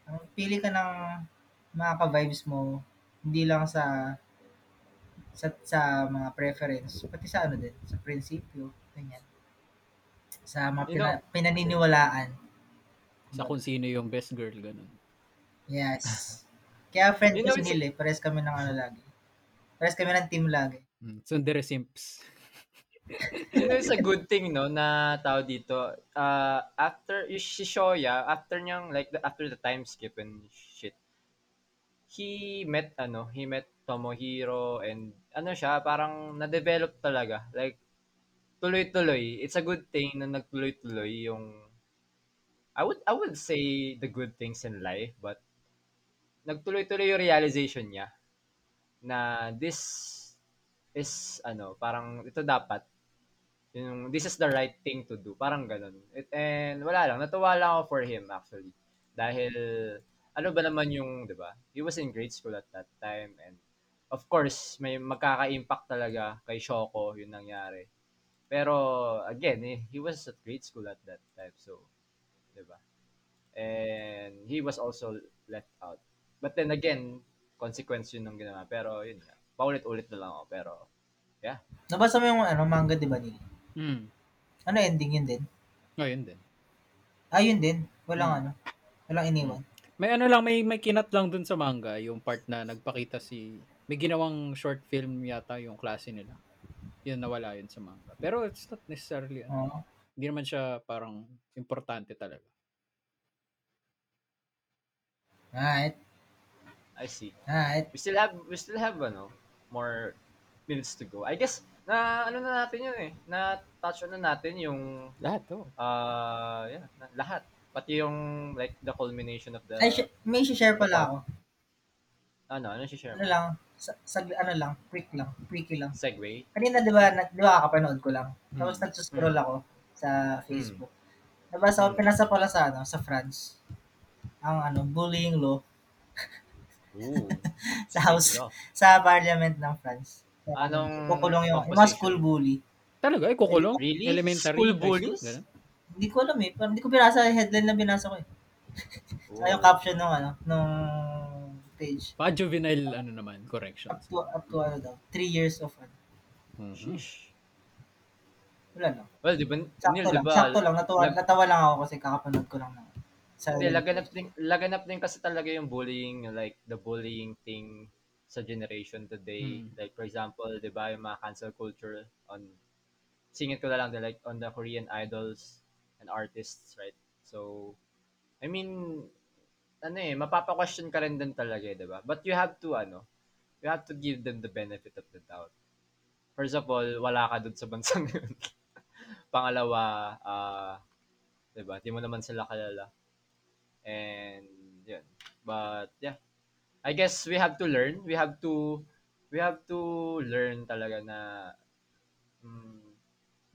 [SPEAKER 4] Parang pili ka ng mga ka-vibes mo, hindi lang sa sa, sa mga preference, pati sa ano din, sa prinsipyo, ganyan. Sa mga pina,
[SPEAKER 3] know-
[SPEAKER 4] pinaniniwalaan.
[SPEAKER 2] Sa kung sino yung best girl, ganun.
[SPEAKER 4] Yes. Kaya friend
[SPEAKER 3] You
[SPEAKER 4] ko
[SPEAKER 3] know,
[SPEAKER 4] si
[SPEAKER 3] it's-
[SPEAKER 4] Neil eh. Pares kami ng ano lagi. Pares kami ng team lagi.
[SPEAKER 2] Mm. Sundere simps.
[SPEAKER 3] It's a good thing, no, na tao dito. Uh, after, si Shoya, after niyang, like, the, after the time skip and shit, he met, ano, he met Tomohiro and, ano siya, parang na-develop talaga. Like, tuloy-tuloy. It's a good thing na nagtuloy-tuloy yung, I would, I would say the good things in life, but, nagtuloy-tuloy yung realization niya na this is, ano, parang, ito dapat, yung this is the right thing to do. Parang ganun. It, and wala lang, natuwa lang ako for him actually. Dahil ano ba naman yung, 'di ba? He was in grade school at that time and of course, may magkaka-impact talaga kay Shoko yung nangyari. Pero again, eh, he was at grade school at that time. So, 'di ba? And he was also left out. But then again, consequence yun ng ginawa. Pero yun. Paulit-ulit na lang ako. Pero
[SPEAKER 4] Nabasa mo yung ano, manga, di ba, Neil?
[SPEAKER 2] Mm.
[SPEAKER 4] Ano ending yun din?
[SPEAKER 2] Oh, yun din.
[SPEAKER 4] Ah, yun din. Walang
[SPEAKER 2] Hmm.
[SPEAKER 4] ano. Walang iniwan.
[SPEAKER 2] May ano lang, may, may kinat lang dun sa manga, yung part na nagpakita si, may ginawang short film yata yung klase nila. Yun, nawala yun sa manga. Pero it's not necessarily, ano,
[SPEAKER 4] Oo.
[SPEAKER 2] hindi naman siya parang importante talaga.
[SPEAKER 4] Alright.
[SPEAKER 3] I see.
[SPEAKER 4] Alright.
[SPEAKER 3] We still have we still have ano more minutes to go. I guess na ano na natin yun eh. Na touch on na natin yung
[SPEAKER 2] Lahat, oh.
[SPEAKER 3] uh yeah, na, lahat. Pati yung like the culmination of the
[SPEAKER 4] Ay, sh- may share pala ako.
[SPEAKER 3] ano, ano si share
[SPEAKER 4] Ano lang, sa, sa- ano lang, quick lang, quickie lang.
[SPEAKER 3] Segway.
[SPEAKER 4] Kanina, di ba, na, di ba, kakapanood ko lang. Tapos
[SPEAKER 2] Hmm.
[SPEAKER 4] nagsuscroll ako sa Facebook. Nabasa ko, pinasa pala sa, ano, sa France. Ang, ano, bullying law (laughs) sa house, sa parliament ng France.
[SPEAKER 3] Anong
[SPEAKER 4] Kukulong yung, yung mga school bully.
[SPEAKER 2] Talaga, eh, kukulong?
[SPEAKER 3] Really?
[SPEAKER 2] Elementary?
[SPEAKER 3] School bullies?
[SPEAKER 2] ganun?
[SPEAKER 4] Hindi ko alam eh. Parang hindi ko binasa, headline lang binasa ko eh. Saka yung caption nung, ano, nung page.
[SPEAKER 2] Pa juvenile, ano naman,
[SPEAKER 4] Up
[SPEAKER 2] corrections.
[SPEAKER 4] to, up to, ano daw, three years of, ano,
[SPEAKER 2] Mhm.
[SPEAKER 3] Sheesh.
[SPEAKER 4] wala lang.
[SPEAKER 3] Well, di ba,
[SPEAKER 4] Sakto
[SPEAKER 3] Neil, di
[SPEAKER 4] lang,
[SPEAKER 3] ba?
[SPEAKER 4] sakto lang. Natawa,
[SPEAKER 3] lag-
[SPEAKER 4] natawa lang ako kasi kakapanood ko lang na. Sa
[SPEAKER 3] Hindi, laganap din, laganap din kasi talaga yung bullying, like the bullying thing sa generation today.
[SPEAKER 2] Hmm.
[SPEAKER 3] Like for example, 'di ba, yung mga cancel culture on singit ko na lang like on the Korean idols and artists, right? So I mean, ano eh, mapapa-question ka rin din talaga, eh, 'di ba? But you have to ano, you have to give them the benefit of the doubt. First of all, wala ka dun sa bansang (laughs) yun. Pangalawa, ah, 'di ba? Di mo naman sila kalala. And yun. But yeah. I guess we have to learn. We have to we have to learn talaga na mm,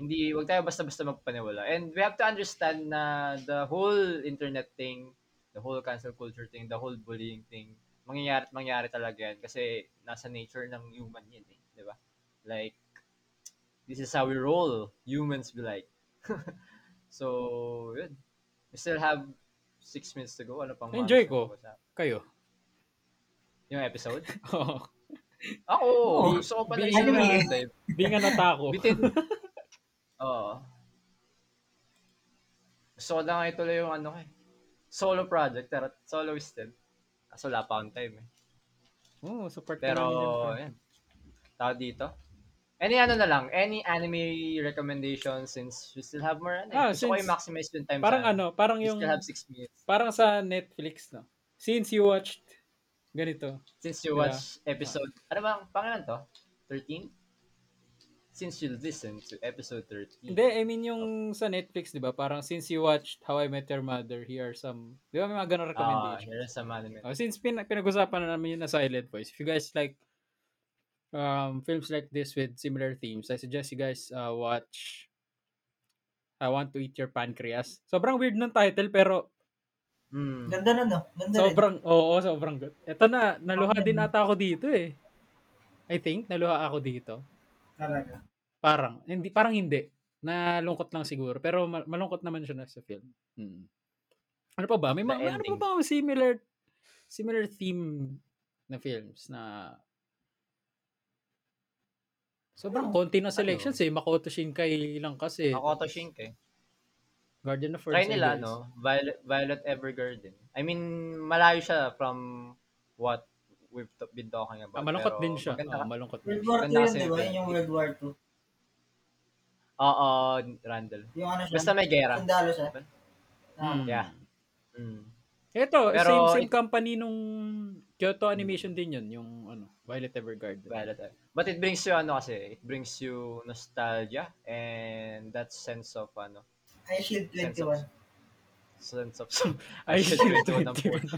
[SPEAKER 3] hindi wag tayo basta-basta magpaniwala. And we have to understand na the whole internet thing, the whole cancel culture thing, the whole bullying thing, mangyayari at mangyayari talaga yan kasi nasa nature ng human yan eh, 'di ba? Like this is how we roll. Humans be like. (laughs) so, yun. We still have six minutes to go. Ano pang
[SPEAKER 2] Enjoy ko. Kayo.
[SPEAKER 3] Yung episode? (laughs)
[SPEAKER 2] Oo.
[SPEAKER 3] Ako,
[SPEAKER 4] Oo.
[SPEAKER 3] gusto ko pala yung
[SPEAKER 4] Anime.
[SPEAKER 2] Being an otaku.
[SPEAKER 3] Bitin. Oo. Gusto ko na nga ituloy yung ano ko eh. Solo project, pero soloist din. Kaso wala pa akong time eh.
[SPEAKER 2] Oo, support ka
[SPEAKER 3] Pero,
[SPEAKER 2] namin yan, pre.
[SPEAKER 3] yan. Tao dito. Any ano na lang, any anime recommendations since we still have more ano eh.
[SPEAKER 2] Ah,
[SPEAKER 3] Gusto ko
[SPEAKER 2] since-
[SPEAKER 3] i-maximize yung time
[SPEAKER 2] Parang
[SPEAKER 3] sa
[SPEAKER 2] ano, parang
[SPEAKER 3] We
[SPEAKER 2] yung,
[SPEAKER 3] still have 6 minutes.
[SPEAKER 2] parang sa Netflix, no? Since you watched ganito.
[SPEAKER 3] Since you
[SPEAKER 2] Yeah.
[SPEAKER 3] watch episode, ano bang pangalan to? 13? Since you listen to episode 13.
[SPEAKER 2] Hindi, I mean yung sa Netflix, di ba? Parang since you watched How I Met Your Mother, here are some, di ba may mga ganun
[SPEAKER 3] Ah,
[SPEAKER 2] recommendation?
[SPEAKER 3] here are some anime.
[SPEAKER 2] Oh, since pin pinag-usapan na namin yun na Silent Voice, if you guys like um, films like this with similar themes, I suggest you guys uh, watch I Want to Eat Your Pancreas. Sobrang weird ng title pero
[SPEAKER 3] Mm.
[SPEAKER 4] Ganda na, no? Ganda rin.
[SPEAKER 2] sobrang, oo, sobrang good. Ito na, naluha din
[SPEAKER 4] Okay.
[SPEAKER 2] ata ako dito eh. I think, naluha ako dito.
[SPEAKER 4] Talaga.
[SPEAKER 2] Parang, hindi, parang hindi. Nalungkot lang siguro. Pero ma- malungkot naman siya na sa film. Hmm. Ano pa ba? May mga, ano pa ba similar, similar theme na films na sobrang konti na selections eh. Makoto Shinkai lang kasi.
[SPEAKER 3] Makoto Shinkai.
[SPEAKER 2] Guardian of
[SPEAKER 3] Try
[SPEAKER 2] Earth.
[SPEAKER 3] nila, no? Violet, Violet Evergarden. I mean, malayo siya from what we've been talking about.
[SPEAKER 2] Ah, malungkot din siya.
[SPEAKER 3] maganda ka-
[SPEAKER 2] malungkot din
[SPEAKER 4] World. War II yun,
[SPEAKER 3] kasi
[SPEAKER 4] di ba?
[SPEAKER 3] yung
[SPEAKER 4] Yun yung World War II.
[SPEAKER 3] Oo, Randall.
[SPEAKER 4] Yung ano siya.
[SPEAKER 3] Basta may gera.
[SPEAKER 4] Sundalo siya. Ah,
[SPEAKER 2] Hmm.
[SPEAKER 3] Yeah. Mm.
[SPEAKER 2] Ito,
[SPEAKER 3] Pero
[SPEAKER 2] same same company nung Kyoto Animation din yun, yung ano, Violet Evergarden.
[SPEAKER 3] Violet Ever- But it brings you, ano kasi, it brings you nostalgia and that sense of, ano,
[SPEAKER 4] Ice Shield
[SPEAKER 3] sense
[SPEAKER 4] 21.
[SPEAKER 3] of, sense of, should
[SPEAKER 2] shit,
[SPEAKER 3] do it ng puto.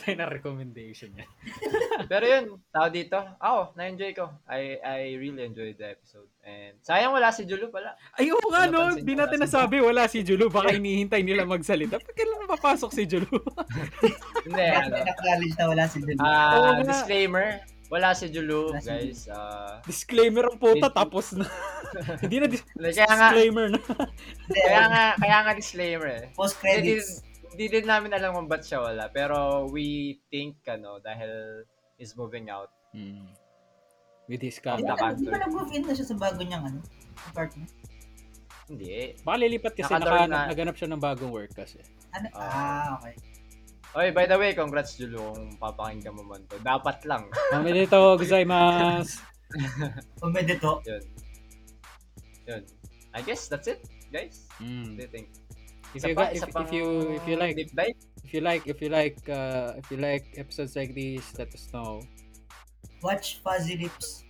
[SPEAKER 2] Tayo na recommendation yan. (laughs)
[SPEAKER 3] Pero yun, tao dito, ako, na-enjoy ko. I I really enjoyed the episode. And sayang wala si Julu pala.
[SPEAKER 2] Ay, oo nga, no.
[SPEAKER 3] Napansin
[SPEAKER 2] Di
[SPEAKER 3] ko,
[SPEAKER 2] natin
[SPEAKER 3] wala si
[SPEAKER 2] nasabi, wala si Julu. Baka inihintay nila magsalita. Pag kailan mapapasok si Julu? (laughs)
[SPEAKER 3] Hindi, ano.
[SPEAKER 4] Acknowledge na wala si
[SPEAKER 2] Oo nga.
[SPEAKER 3] disclaimer, wala si Julu,
[SPEAKER 4] Wala si
[SPEAKER 3] guys. Ah,
[SPEAKER 2] Disclaimer ang puta,
[SPEAKER 3] Hindi.
[SPEAKER 2] tapos na. (laughs) Hindi na dis-
[SPEAKER 3] kaya nga,
[SPEAKER 2] disclaimer na.
[SPEAKER 3] kaya nga, kaya nga disclaimer eh.
[SPEAKER 4] Post
[SPEAKER 3] Hindi,
[SPEAKER 4] credits.
[SPEAKER 3] Di din namin alam kung ba't siya wala. Pero we think, ano, dahil is moving out.
[SPEAKER 2] Hmm. With his
[SPEAKER 4] Di
[SPEAKER 2] camera.
[SPEAKER 3] Tama.
[SPEAKER 4] ba, nag-move in na siya sa bago niyang ano? Apartment?
[SPEAKER 3] Hindi.
[SPEAKER 2] Baka lilipat kasi naka,
[SPEAKER 3] na.
[SPEAKER 2] naganap siya ng bagong work kasi.
[SPEAKER 4] Ano?
[SPEAKER 3] Ah.
[SPEAKER 4] Ah, okay.
[SPEAKER 3] Oy, by the way, congrats Julu kung papakinggan mo man to. Dapat lang. (laughs)
[SPEAKER 2] Mami dito, gozaimasu. (laughs)
[SPEAKER 4] Umedito.
[SPEAKER 3] Yun. Yun. I guess that's it, guys.
[SPEAKER 2] Mm.
[SPEAKER 3] What do you think?
[SPEAKER 2] If you,
[SPEAKER 3] pa-
[SPEAKER 2] got, if, if you if you like if you like if you like uh, if you like episodes like these, let us know.
[SPEAKER 4] Watch Fuzzy Lips.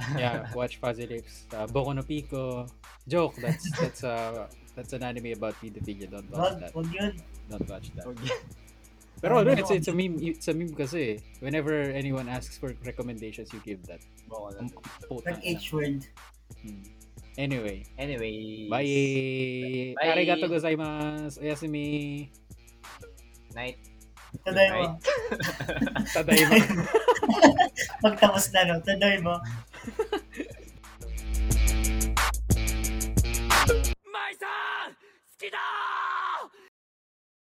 [SPEAKER 4] (laughs)
[SPEAKER 2] Yeah, watch Fuzzy Lips. Uh, Boku no Pico. Joke. That's (laughs) that's uh that's an anime about pedophilia. Don't watch
[SPEAKER 4] Wag,
[SPEAKER 2] that.
[SPEAKER 4] wag yun.
[SPEAKER 2] Don't watch that.
[SPEAKER 3] Okay.
[SPEAKER 2] Pero
[SPEAKER 4] Ano?
[SPEAKER 2] it's, it's a meme. It's a meme kasi. Whenever anyone asks for recommendations, you give that.
[SPEAKER 3] Boko na.
[SPEAKER 2] Ang putang
[SPEAKER 4] Nag
[SPEAKER 2] ina.
[SPEAKER 4] H word.
[SPEAKER 2] Hmm. Anyway.
[SPEAKER 3] Anyway.
[SPEAKER 2] Bye.
[SPEAKER 3] Bye.
[SPEAKER 2] Arigato gozaimasu. Oyasumi.
[SPEAKER 3] Night.
[SPEAKER 4] Taday mo.
[SPEAKER 3] Taday
[SPEAKER 2] mo.
[SPEAKER 4] Pagtapos na no, taday mo. My son! 好きだ